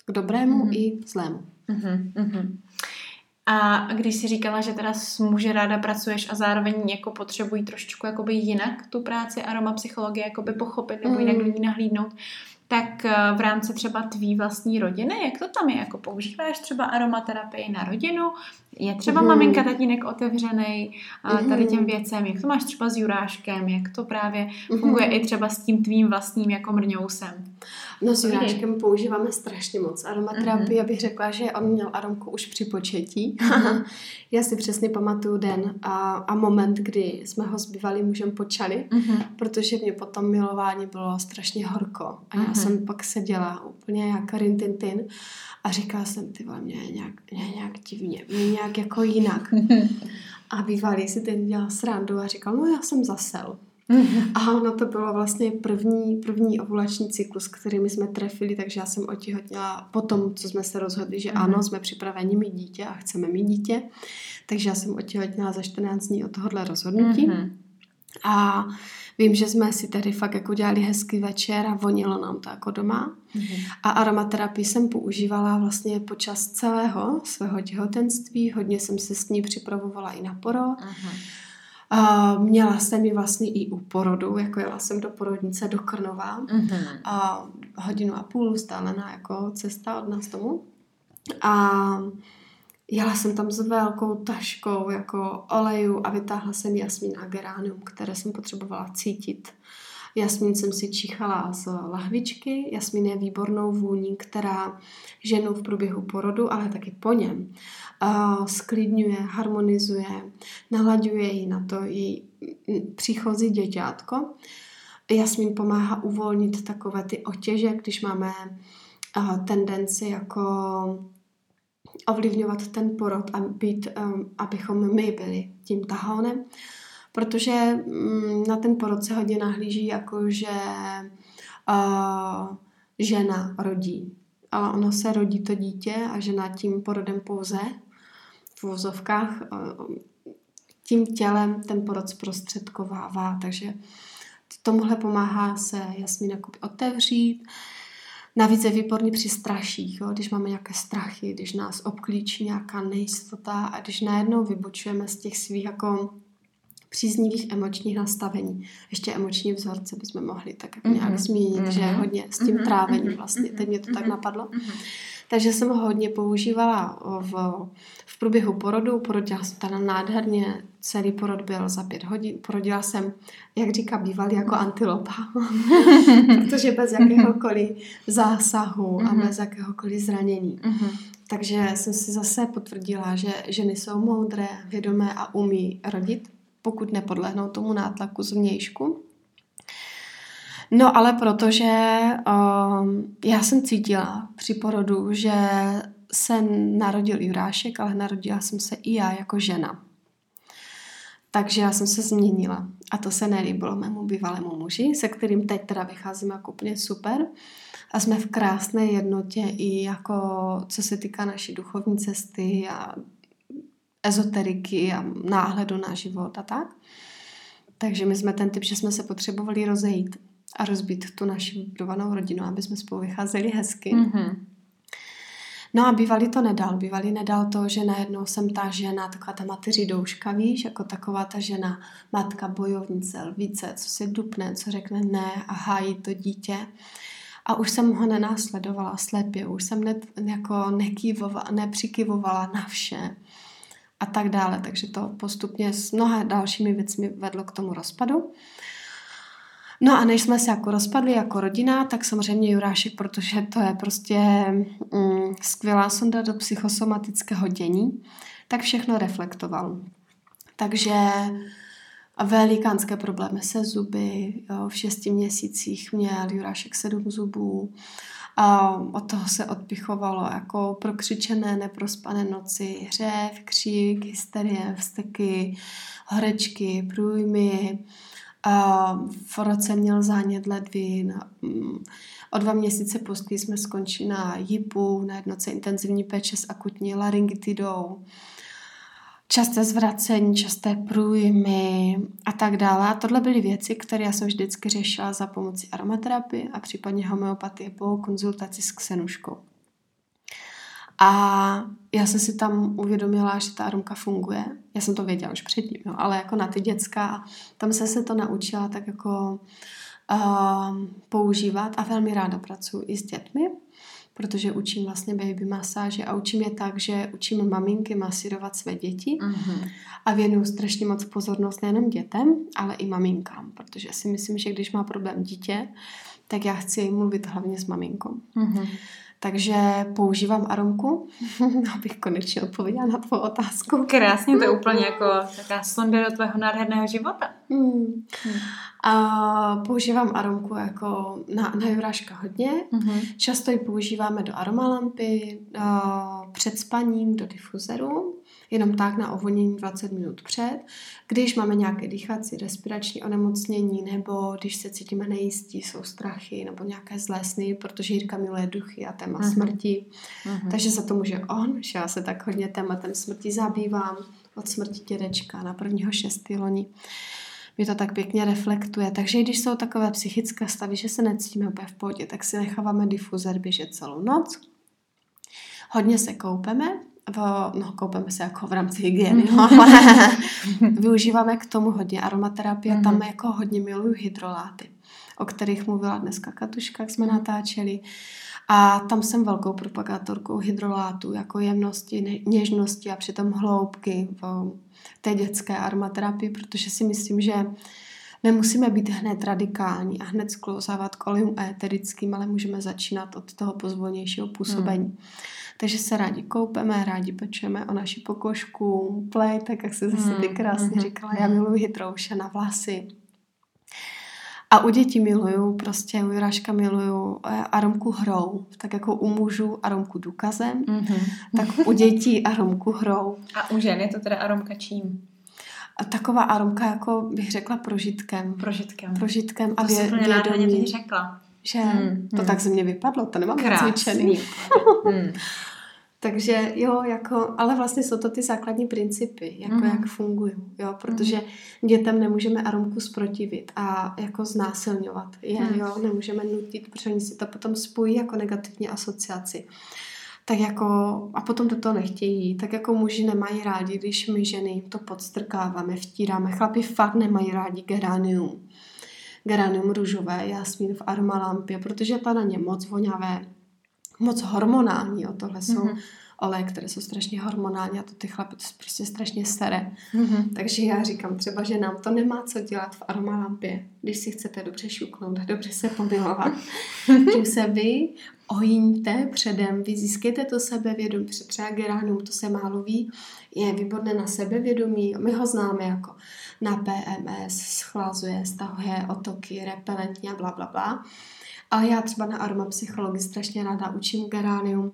K dobrému mm-hmm. i zlému. Mm-hmm. A když si říkala, že teda s muži ráda pracuješ a zároveň jako potřebují trošičku jakoby jinak tu práci aromapsychologie jakoby pochopit nebo jinak do ní nahlídnout, tak eh, v rámci třeba tvý vlastní rodiny, jak to tam je? Jako používáš třeba aromaterapii na rodinu? Je třeba mm. maminka, tatínek otevřený mm. tady těm věcem? Jak to máš třeba s Juráškem? Jak to právě funguje mm. i třeba s tím tvým vlastním jako mrňousem? No s Juráškem používáme strašně moc aromaterapii. Mm. Abych řekla, že on měl aromku už při početí. Mm. Já si přesně pamatuju den a, a moment, kdy jsme ho s bývalým mužem počali, mm. protože mě potom milování bylo strašně horko. A já mm. jsem pak seděla úplně jak rintintin a říkala jsem, ty vole, mě je nějak, mě je nějak divně, mě je nějak jako jinak. A bývalý si ten dělal srandu a říkal, no já jsem zasel. A ono to bylo vlastně první, první ovulační cyklus, který my jsme trefili, takže já jsem otěhotněla po tom, co jsme se rozhodli, že ano, jsme připraveni mít dítě a chceme mít dítě. Takže já jsem otěhotněla za 14 dní od tohohle rozhodnutí. A vím, že jsme si tady fakt jako dělali hezký večer a vonilo nám to jako doma. Mm-hmm. A aromaterapii jsem používala vlastně počas celého svého těhotenství. Hodně jsem se s ní připravovala i na porod. Mm-hmm. Uh, měla jsem ji vlastně i u porodu, jako jela jsem do porodnice do Krnova. Mm-hmm. A hodinu a půl vzdálená jako cesta od nás tomu. A jela jsem tam s velkou taškou jako oleju a vytáhla jsem jasmín a geránium, které jsem potřebovala cítit. Jasmín jsem si čichala z lahvičky. Jasmín je výbornou vůní, která ženu v průběhu porodu, ale taky po něm uh, sklidňuje, harmonizuje, nalaďuje ji na to její příchozí děťátko. Jasmín pomáhá uvolnit takové ty otěže, když máme uh, tendenci jako ovlivňovat ten porod a být, um, abychom my byli tím tahounem protože mm, na ten porod se hodně nahlíží jako, že uh, žena rodí. Ale ono se rodí to dítě a žena tím porodem pouze v vozovkách uh, tím tělem ten porod zprostředkovává, takže tomuhle pomáhá se Jasmín otevřít. Navíc je výborný při straších, jo? když máme nějaké strachy, když nás obklíčí nějaká nejistota a když najednou vybočujeme z těch svých jako příznivých emočních nastavení. Ještě emoční vzorce bychom mohli tak jako nějak mm-hmm. zmínit, mm-hmm. že hodně s tím mm-hmm. trávením vlastně. Teď mě to tak napadlo. Mm-hmm. Takže jsem ho hodně používala v, v průběhu porodu. Porodila jsem teda nádherně, celý porod byl za pět hodin. Porodila jsem, jak říká bývalý, jako antilopa. Protože bez jakéhokoliv zásahu a bez jakéhokoliv zranění. Takže jsem si zase potvrdila, že ženy jsou moudré, vědomé a umí rodit pokud nepodlehnou tomu nátlaku zvnějšku. No ale protože um, já jsem cítila při porodu, že se narodil Jurášek, ale narodila jsem se i já jako žena. Takže já jsem se změnila a to se nelíbilo mému bývalému muži, se kterým teď teda vycházím jako úplně super a jsme v krásné jednotě i jako co se týká naší duchovní cesty a ezoteriky a náhledu na život a tak. Takže my jsme ten typ, že jsme se potřebovali rozejít a rozbít tu naši budovanou rodinu, aby jsme spolu vycházeli hezky. Mm-hmm. No a bývalý to nedal. Bývalý nedal to, že najednou jsem ta žena, taková ta mateří douška, víš, jako taková ta žena, matka, bojovnice, lvíce, co si dupne, co řekne ne a hájí to dítě. A už jsem ho nenásledovala slepě, už jsem ne, jako nekývovala, nepřikyvovala na vše a tak dále. Takže to postupně s mnoha dalšími věcmi vedlo k tomu rozpadu. No a než jsme se jako rozpadli jako rodina, tak samozřejmě Jurášek, protože to je prostě mm, skvělá sonda do psychosomatického dění, tak všechno reflektoval. Takže velikánské problémy se zuby, jo, v šesti měsících měl Jurášek sedm zubů, a od toho se odpichovalo jako prokřičené, neprospané noci, hřev, křík, hysterie, vsteky, horečky, průjmy, v roce měl zánět ledvin. Mm, o dva měsíce později jsme skončili na JIPu, na jednoce intenzivní péče s akutní laryngitidou. Časté zvracení, časté průjmy a tak dále. A tohle byly věci, které já jsem vždycky řešila za pomocí aromaterapie a případně homeopatie po konzultaci s ksenuškou. A já jsem si tam uvědomila, že ta aromka funguje. Já jsem to věděla už předtím, no, ale jako na ty děcka, tam se se to naučila tak jako uh, používat a velmi ráda pracuji i s dětmi, protože učím vlastně baby masáže a učím je tak, že učím maminky masírovat své děti mm-hmm. a věnuju strašně moc pozornost nejenom dětem, ale i maminkám, protože si myslím, že když má problém dítě, tak já chci mluvit hlavně s maminkou. Mm-hmm. Takže používám aromku, abych konečně odpověděla na tvou otázku. Krásně, to je úplně jako taková sonda do tvého nádherného života. Hmm. A používám aromku jako na, na Juráška hodně. Hmm. Často ji používáme do aromalampy, před spaním, do difuzeru jenom tak na ovonění 20 minut před. Když máme nějaké dýchací, respirační onemocnění, nebo když se cítíme nejistí, jsou strachy, nebo nějaké zlé sny, protože Jirka miluje duchy a téma uh-huh. smrti. Uh-huh. Takže za to může on, že já se tak hodně tématem smrti zabývám od smrti dědečka na prvního šestý loni mi to tak pěkně reflektuje. Takže když jsou takové psychické stavy, že se necítíme úplně v pohodě, tak si necháváme difuzer běžet celou noc. Hodně se koupeme, no, koupeme se jako v rámci hygieny, no, ale využíváme k tomu hodně aromaterapie, mm-hmm. tam jako hodně miluju hydroláty, o kterých mluvila dneska Katuška, jak jsme mhm. natáčeli. A tam jsem velkou propagátorkou hydrolátu, jako jemnosti, něžnosti a přitom hloubky v té dětské aromaterapii, protože si myslím, že nemusíme být hned radikální a hned sklouzávat k oleum éterickým, ale můžeme začínat od toho pozvolnějšího působení. Mm. Takže se rádi koupeme, rádi pečeme o naši pokožku, play, tak jak se zase ty hmm, krásně mm, říkala, já miluji hydrouše na vlasy. A u dětí miluju, prostě u Jiraška miluju eh, aromku hrou, tak jako u mužů aromku důkazem, mm-hmm. tak u dětí aromku hrou. A u žen je to teda aromka čím? A taková aromka, jako bych řekla, prožitkem. Prožitkem. Prožitkem a vě, to vědomí. řekla. Že hmm, to hmm. tak ze mě vypadlo, to nemám cvičený. hmm. Takže jo, jako, ale vlastně jsou to ty základní principy, jako mm. jak fungují, jo, protože mm. dětem nemůžeme aromku zprotivit a jako znásilňovat je, mm. jo, nemůžeme nutit, protože oni si to potom spojí jako negativní asociaci. Tak jako, a potom do toho nechtějí, tak jako muži nemají rádi, když my ženy to podstrkáváme, vtíráme, chlapi fakt nemají rádi geranium. Geranium růžové, jasmín v aromalampě, protože to na ně moc voňavé, moc hormonální. Jo. Tohle jsou mm-hmm. oleje, které jsou strašně hormonální a to ty chlapy to prostě strašně sere. Mm-hmm. Takže já říkám třeba, že nám to nemá co dělat v aromalampě, když si chcete dobře šuknout, dobře se pomilovat. Tím se vy ojíňte předem, vy získejte to sebevědomí, třeba geránium, to se málo ví, je výborné na sebevědomí, my ho známe jako na PMS, schlazuje, stahuje otoky, repelentně a bla, bla, bla. Ale já třeba na aromapsychologii strašně ráda učím geránium,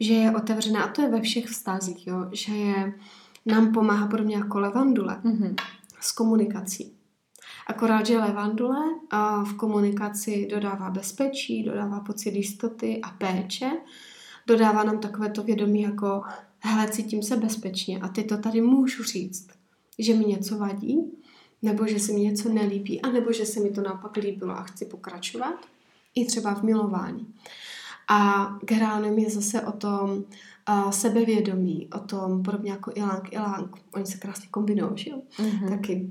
že je otevřená, a to je ve všech vztazích, jo, že je, nám pomáhá podobně jako levandule mm-hmm. s komunikací. Akorát, že levandule a v komunikaci dodává bezpečí, dodává pocit jistoty a péče, dodává nám takové to vědomí jako hele, cítím se bezpečně a ty to tady můžu říct, že mi něco vadí, nebo že se mi něco nelíbí, anebo že se mi to naopak líbilo a chci pokračovat i třeba v milování. A geranium je zase o tom uh, sebevědomí, o tom podobně jako ilang, ilang. Oni se krásně kombinují, že jo? Mm-hmm. Taky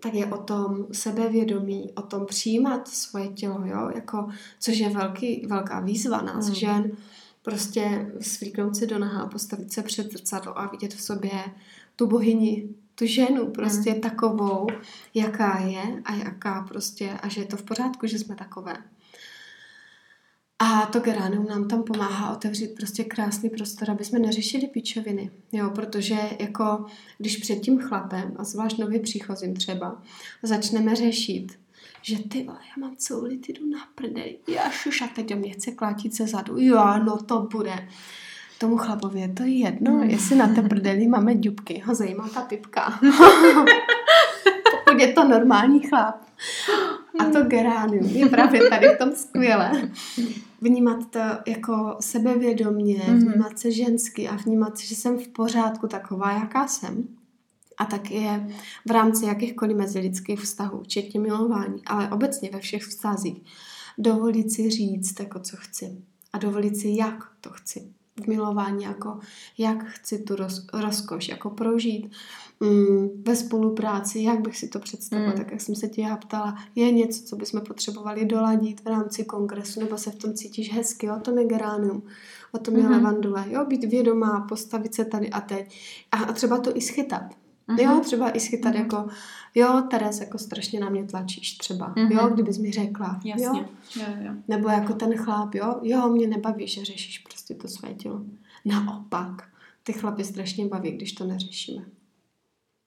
tak je o tom sebevědomí, o tom přijímat svoje tělo, jo, jako, což je velký, velká výzva nás mm. žen, prostě svlíknout si do naha, postavit se před zrcadlo a vidět v sobě tu bohyni, tu ženu prostě mm. takovou, jaká je a jaká prostě, a že je to v pořádku, že jsme takové. A to geranium nám tam pomáhá otevřít prostě krásný prostor, aby jsme neřešili pičoviny. Jo, protože jako když před tím chlapem, a zvlášť nově příchozím třeba, začneme řešit, že ty vole, já mám ty jdu na prdeli, já šuš, a teď do mě chce klátit se zadu, jo, no to bude. Tomu chlapovi je to jedno, mm. jestli na té prdeli máme dubky, ho zajímá ta pipka. Pokud je to normální chlap. A to geránium je právě tady v tom skvělé vnímat to jako sebevědomě, mm-hmm. vnímat se žensky a vnímat, že jsem v pořádku taková, jaká jsem. A tak je v rámci jakýchkoliv mezilidských vztahů, včetně milování, ale obecně ve všech vztazích, dovolit si říct, jako co chci. A dovolit si, jak to chci v milování, jako jak chci tu roz, rozkoš, jako prožít mm, ve spolupráci, jak bych si to představila, mm. tak jak jsem se tě já ptala, je něco, co bychom potřebovali doladit v rámci kongresu, nebo se v tom cítíš hezky, o tom je geránium, o tom je mm-hmm. levandule, jo, být vědomá, postavit se tady a teď a, a třeba to i schytat. Mm-hmm. Jo, třeba i schytat mm-hmm. jako, jo, Teres, jako strašně na mě tlačíš třeba, mm-hmm. jo, kdybys mi řekla, Jasně. jo? Jo, jo. Nebo jako ten chlap, jo, jo, mě nebaví, že řešíš prostě to své tělo. Naopak, ty chlapy strašně baví, když to neřešíme.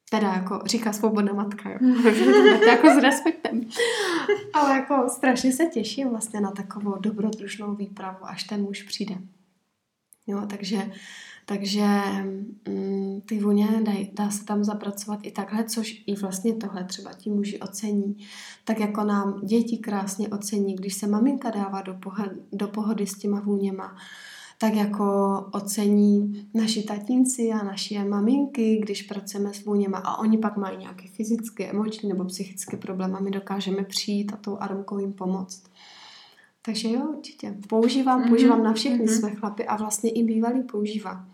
Teda jako říká svobodná matka, jo. jako s respektem. Ale jako strašně se těším vlastně na takovou dobrodružnou výpravu, až ten muž přijde. Jo, takže takže mm, ty vůně dá, dá se tam zapracovat i takhle, což i vlastně tohle třeba ti muži ocení. Tak jako nám děti krásně ocení, když se maminka dává do, pohody, do pohody s těma vůněma, tak jako ocení naši tatínci a naše maminky, když pracujeme s vůněma a oni pak mají nějaké fyzické, emoční nebo psychické problémy, my dokážeme přijít a tou armkou jim pomoct. Takže jo, určitě. Používám, mm-hmm. používám na všechny mm-hmm. své chlapy a vlastně i bývalý používá.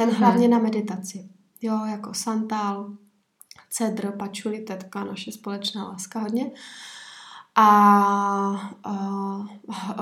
Ten mm-hmm. hlavně na meditaci. Jo, jako santál, cedr, pačuli, tetka, naše společná láska hodně. A, a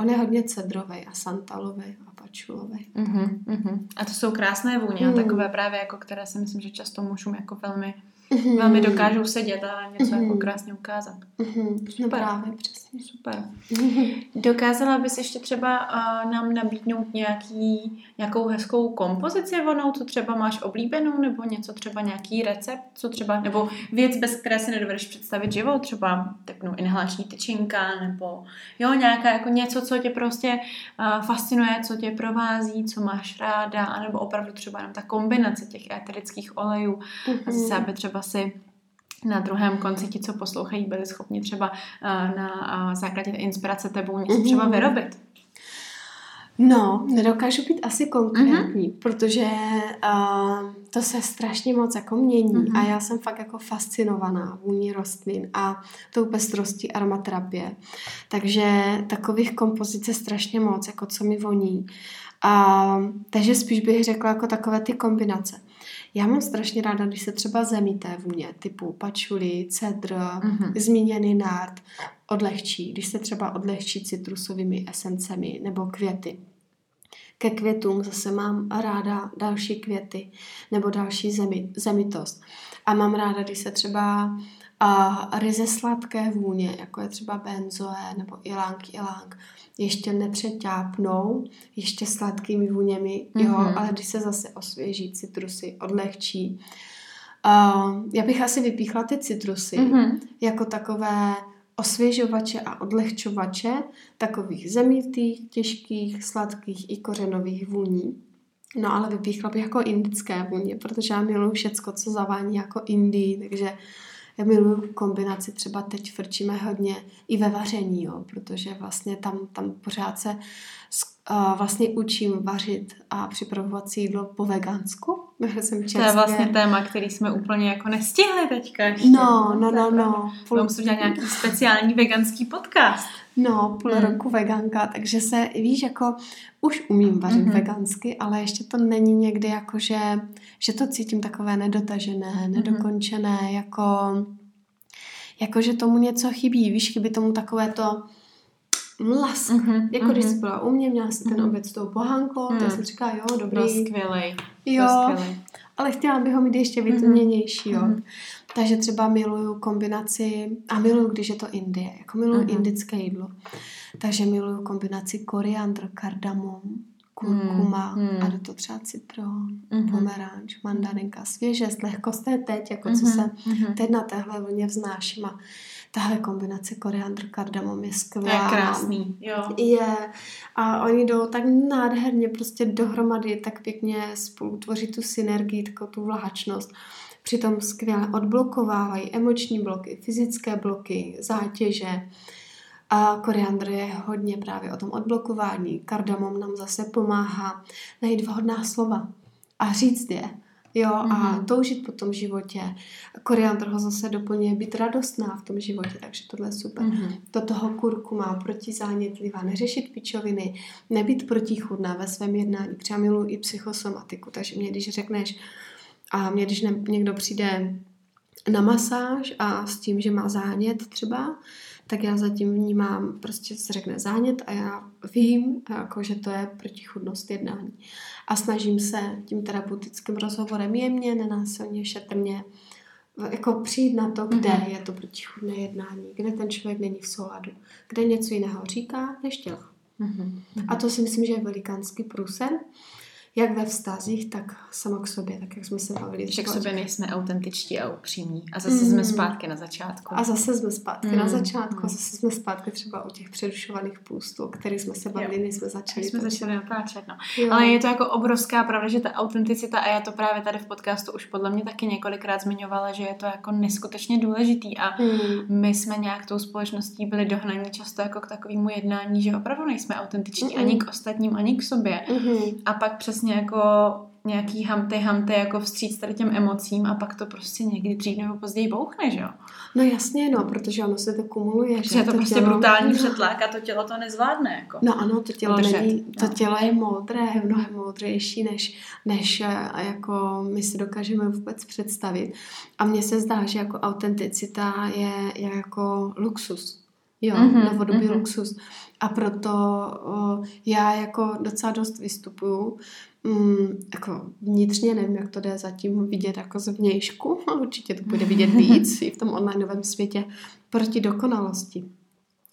on je hodně cedrový a santalový a pačulový. Mm-hmm, mm-hmm. A to jsou krásné vůně, mm. takové právě, jako které si myslím, že často mužům jako velmi mm-hmm. velmi dokážou sedět a něco mm-hmm. jako krásně ukázat. Mm-hmm. Super. No právě, přesně. Super. Mm-hmm. Dokázala bys ještě třeba uh, nám nabídnout nějaký, nějakou hezkou kompozici vonou, co třeba máš oblíbenou, nebo něco třeba nějaký recept, co třeba, nebo věc, bez které si nedovedeš představit život, třeba taknou inhalační tyčinka, nebo jo, nějaká jako něco, co tě prostě uh, fascinuje, co tě provází, co máš ráda, anebo opravdu třeba jenom ta kombinace těch éterických olejů, mm-hmm. zase aby třeba třeba si na druhém konci ti, co poslouchají, byli schopni třeba uh, na uh, základě inspirace tebou něco třeba mhm. vyrobit? No, nedokážu být asi konkrétní, mm-hmm. protože uh, to se strašně moc jako mění mm-hmm. a já jsem fakt jako fascinovaná vůní rostlin a tou pestrostí aromaterapie. Takže takových kompozic je strašně moc, jako co mi voní. Uh, takže spíš bych řekla jako takové ty kombinace. Já mám strašně ráda, když se třeba zemí té vůně, typu pačuli, cedr, mm-hmm. zmíněný nard, odlehčí, když se třeba odlehčí citrusovými esencemi nebo květy. Ke květům zase mám ráda další květy nebo další zemi, zemitost. A mám ráda, když se třeba a ryze sladké vůně, jako je třeba benzoe nebo ilang, ilang, ještě nepřeťápnou, ještě sladkými vůněmi, mm-hmm. jo, mhm. ale když se zase osvěží citrusy, odlehčí. Uh, já bych asi vypíchla ty citrusy mm-hmm. jako takové osvěžovače a odlehčovače takových zemitých, těžkých, sladkých i kořenových vůní. No ale vypíchla bych jako indické vůně, protože já miluji všecko, co zavání jako Indii, takže já miluji kombinaci, třeba teď frčíme hodně i ve vaření, jo, protože vlastně tam, tam pořád se uh, vlastně učím vařit a připravovat si jídlo po vegansku. Jsem. To je vlastně téma, který jsme úplně jako nestihli teďka ještě. No, no, no, no. Půl... Musím dělat nějaký speciální veganský podcast. No, půl hmm. roku veganka, takže se, víš, jako už umím vařit mm-hmm. vegansky, ale ještě to není někdy jako, že, že to cítím takové nedotažené, mm-hmm. nedokončené, jako, jako, že tomu něco chybí, víš, chybí tomu takové to mlask. Mm-hmm, jako mm-hmm. když jsi byla u mě, měla jsi ten mhm. oběd s tou pohánkou, mm. tak jsem říkala, jo, dobrý. Byl skvělej. Jo, skvělej. ale chtěla bych ho mít ještě mhm. vytměnější, jo. Mm-hmm. Takže třeba miluju kombinaci, a miluju, když je to Indie, jako miluju mm-hmm. indické jídlo. Takže miluju kombinaci koriandr, kardamom, kurkuma mm, mm. a do toho třeba citron, mm-hmm. pomeranč, mandarinka, svěžest, lehkost, to je teď, jako mm-hmm. co se mm-hmm. teď na téhle vlně vznáším a tahle kombinace koriandr, kardamom je skvělá. Je krásný, jo. Je. A oni jdou tak nádherně prostě dohromady, tak pěkně spolu tvoří tu synergii, takovou tu vlahačnost. Přitom skvěle odblokovávají emoční bloky, fyzické bloky, zátěže. A koriandr je hodně právě o tom odblokování. Kardamom nám zase pomáhá najít vhodná slova a říct je. Jo, mm-hmm. a mhm. toužit po tom životě. Koriandr ho zase doplňuje být radostná v tom životě, takže tohle je super. Mm-hmm. Do toho kurkuma, protizánětlivá, neřešit pičoviny, nebýt protichudná ve svém jednání. Třeba miluji i psychosomatiku, takže mě, když řekneš, a mě, když ne, někdo přijde na masáž a s tím, že má zánět třeba, tak já zatím vnímám, prostě se řekne zánět a já vím, jako, že to je protichudnost jednání. A snažím se tím terapeutickým rozhovorem jemně, nenásilně, šetrně, jako přijít na to, kde mm-hmm. je to protichudné jednání, kde ten člověk není v souladu, kde něco jiného říká než tělo. Mm-hmm. A to si myslím, že je velikánský průser jak ve vztazích, tak sama k sobě, tak jak jsme se bavili. Že k sobě nejsme autentičtí a upřímní. A zase mm. jsme zpátky na začátku. A zase jsme zpátky mm. na začátku. A zase jsme zpátky třeba u těch přerušovaných půstů, o kterých jsme se bavili, než jsme začali. jsme začali natáčet, no. Ale je to jako obrovská pravda, že ta autenticita, a já to právě tady v podcastu už podle mě taky několikrát zmiňovala, že je to jako neskutečně důležitý. A mm. my jsme nějak tou společností byli dohnaní často jako k takovému jednání, že opravdu nejsme autentiční mm. ani k ostatním, ani k sobě. Mm. A pak přesně přesně jako nějaký hamty, hamty jako vstříc tady těm emocím a pak to prostě někdy dřív nebo později bouchne, že jo? No jasně, no, protože ono se to kumuluje. Že je to, to prostě tělo... brutální přetlak a to tělo to nezvládne. Jako. No ano, to tělo, není, to no. tělo je moudré, mnohem moudřejší, než, než eh, jako my si dokážeme vůbec představit. A mně se zdá, že jako autenticita je, je jako luxus. Jo, mm-hmm, novodobý mm-hmm. luxus. A proto o, já jako docela dost vystupuju mm, jako vnitřně, nevím, jak to jde zatím vidět jako zvnějšku, určitě to bude vidět víc i v tom onlineovém světě, proti dokonalosti.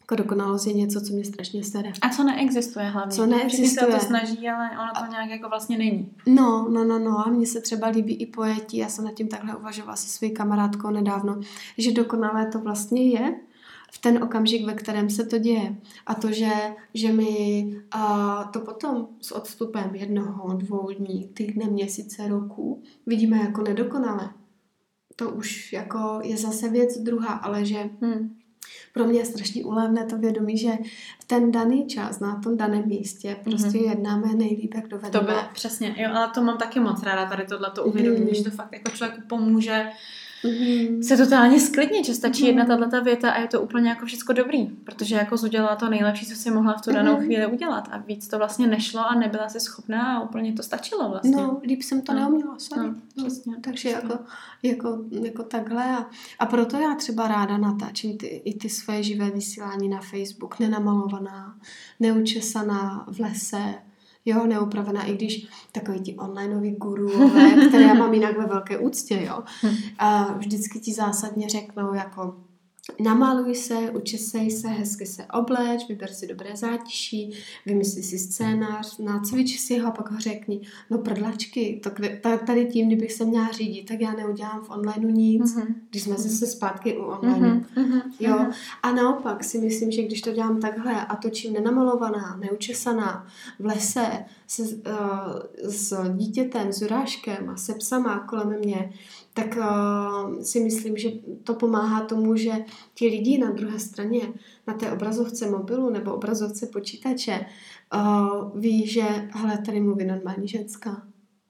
Jako dokonalost je něco, co mě strašně sere. A co neexistuje hlavně. Co neexistuje. se to snaží, ale ono to nějak jako vlastně není. No, no, no, no. A mně se třeba líbí i pojetí. Já jsem nad tím takhle uvažovala se svou kamarádkou nedávno, že dokonalé to vlastně je, v ten okamžik, ve kterém se to děje. A to, že, že my a to potom s odstupem jednoho, dvou dní, týdne, měsíce, roku vidíme jako nedokonalé. To už jako je zase věc druhá, ale že hmm. pro mě je strašně úlevné to vědomí, že v ten daný čas, na tom daném místě prostě mm-hmm. jednáme nejlíp, jak dovedeme. To by, přesně, jo, ale to mám taky moc ráda, tady tohleto uvědomění, mm. že to fakt jako člověku pomůže mm-hmm. se totálně sklidnit, že stačí mm-hmm. jedna tato věta a je to úplně jako všechno dobrý, protože jako udělala to nejlepší, co si mohla v tu danou mm-hmm. chvíli udělat a víc to vlastně nešlo a nebyla si schopná a úplně to stačilo vlastně. No, líp jsem to no. neuměla, sorry. No, no, přesně, takže přesně. Jako, jako, jako takhle a, a proto já třeba ráda natáčím ty, i ty svoje živé vysílání na Facebook, nenamalovaná, neučesaná v lese, jo, neupravená, i když takový ti onlineoví guruové, které já mám jinak ve velké úctě, jo, hm. a vždycky ti zásadně řeknou jako Namaluj se, učesej se, hezky se obleč, vyber si dobré zátiší, vymysli si scénář, nacvič si ho a pak ho řekni, no prdlačky, to, tady tím, kdybych se měla řídit, tak já neudělám v onlineu nic, mm-hmm. když jsme zase zpátky u online. Mm-hmm. Jo? A naopak si myslím, že když to dělám takhle a točím nenamalovaná, neučesaná, v lese, se, uh, s dítětem, s urážkem a se psama kolem mě, tak uh, si myslím, že to pomáhá tomu, že ti lidi na druhé straně, na té obrazovce mobilu nebo obrazovce počítače, uh, ví, že hele, tady mluví normální ženská.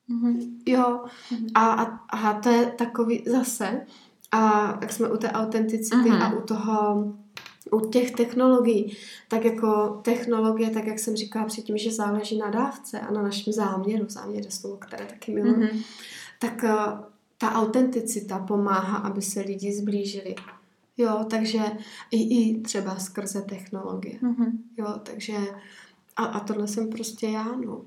Mm-hmm. Jo, mm-hmm. A, a, a to je takový zase, a jak jsme u té autenticity mm-hmm. a u toho u těch technologií, tak jako technologie, tak jak jsem říkala předtím, že záleží na dávce a na našem záměru, záměr slovo, které taky miluji, mm-hmm. tak uh, ta autenticita pomáhá, aby se lidi zblížili. Jo, takže i, i třeba skrze technologie. Mm-hmm. Jo, takže a, a tohle jsem prostě já, no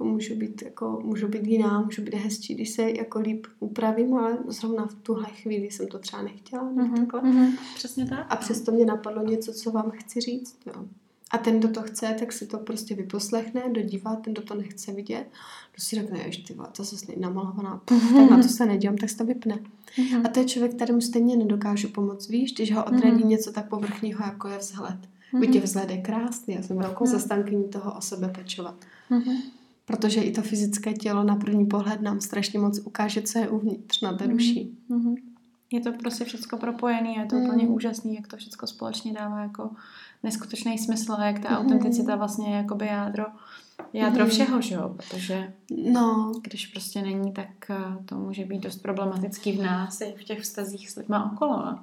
jako můžu být, jako, můžu být jiná, můžu být hezčí, když se jako líp upravím, ale zrovna v tuhle chvíli jsem to třeba nechtěla. Mm-hmm, takhle. Mm-hmm, přesně tak. A přesto mě napadlo něco, co vám chci říct. Jo. A ten, kdo to chce, tak si to prostě vyposlechne, dodívá, ten, kdo to nechce vidět, to si řekne, že ty to zase namalovaná, puf, tak na to se nedívám, tak se to vypne. Mm-hmm. A to je člověk, kterému stejně nedokážu pomoct, víš, když ho odradí mm-hmm. něco tak povrchního, jako je vzhled. Mm-hmm. Byť je vzhled je krásný, já jsem velkou mm-hmm. zastankyní toho o sebe pečovat. Mm-hmm protože i to fyzické tělo na první pohled nám strašně moc ukáže, co je uvnitř na té mhm. duši. Mm-hmm. Je to prostě všechno propojené a je to mm. úplně úžasný, jak to všechno společně dává jako neskutečný smysl a jak ta mm. autenticita vlastně je jakoby jádro, jádro mm. všeho, že jo? Protože no. když prostě není, tak eh, to může být dost problematický v nás i v těch vztazích s lidmi okolo.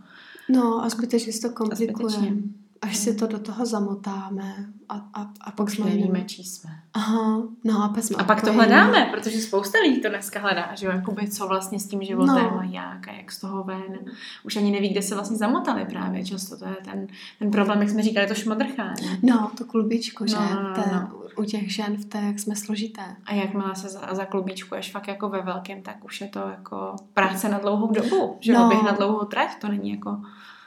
No a skutečně se to komplikuje až si to do toho zamotáme a, a, a pak jsme nevíme, čí jsme. Aha, no a pak jsme A pak to hledáme, protože spousta lidí to dneska hledá, že jo, jakoby co vlastně s tím životem no. a jak a jak z toho ven. Už ani neví, kde se vlastně zamotali právě často, to je ten, ten problém, jak jsme říkali, to šmodrchání. No, to klubičko, že? No, no, no, no. U těch žen v té, jak jsme složité. A jakmile se za, za klubičku ješ fakt jako ve velkém, tak už je to jako práce na dlouhou dobu, že no. na dlouhou trať, to není jako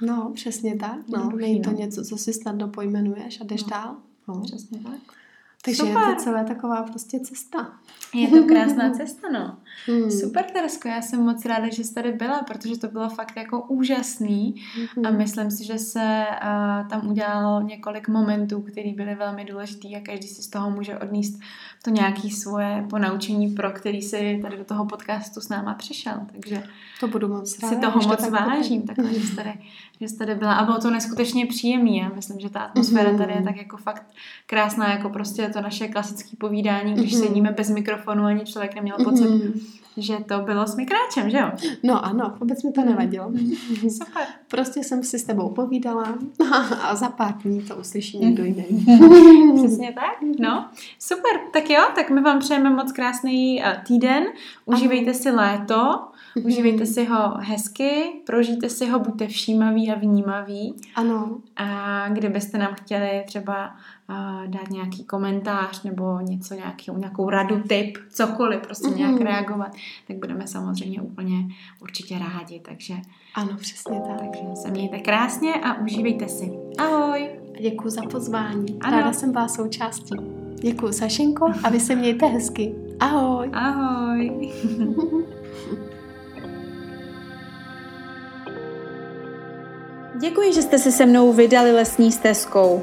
No, přesně tak. No, není to no. něco, co si snadno pojmenuješ a jdeš no. dál. No. Přesně tak. Takže Super. je to celé taková prostě cesta. Je to krásná cesta, no. Hmm. Super, Teresko, já jsem moc ráda, že jsi tady byla, protože to bylo fakt jako úžasný. Hmm. a myslím si, že se uh, tam udělalo několik momentů, které byly velmi důležitý a každý si z toho může odníst to nějaké svoje ponaučení, pro který si tady do toho podcastu s náma přišel, takže to budu moc ráda, si toho moc tak vážím, tak že jsi, tady, že jsi tady byla. A bylo to neskutečně příjemný, já myslím, že ta atmosféra tady je tak jako fakt krásná, jako prostě to naše klasické povídání, když sedíme bez mikrofonu, ani člověk neměl pocit, že to bylo s mikráčem, že jo? No ano, vůbec mi to nevadilo. Super. Prostě jsem si s tebou povídala a za pár dní to uslyší někdo jiný. Přesně tak, no. Super, tak jo, tak my vám přejeme moc krásný eh, týden, užívejte si léto, Užívejte si ho hezky, prožijte si ho, buďte všímaví a vnímaví. Ano. A kdybyste nám chtěli třeba dát nějaký komentář nebo něco, nějaký, nějakou radu, tip, cokoliv, prostě mm-hmm. nějak reagovat, tak budeme samozřejmě úplně určitě rádi. Takže ano, přesně tak. Takže se mějte krásně a užívejte si. Ahoj! Děkuji za pozvání. Ano. Ráda jsem vás součástí. Děkuji, Sašenko, a vy se mějte hezky. Ahoj! Ahoj! Děkuji, že jste se se mnou vydali lesní stezkou.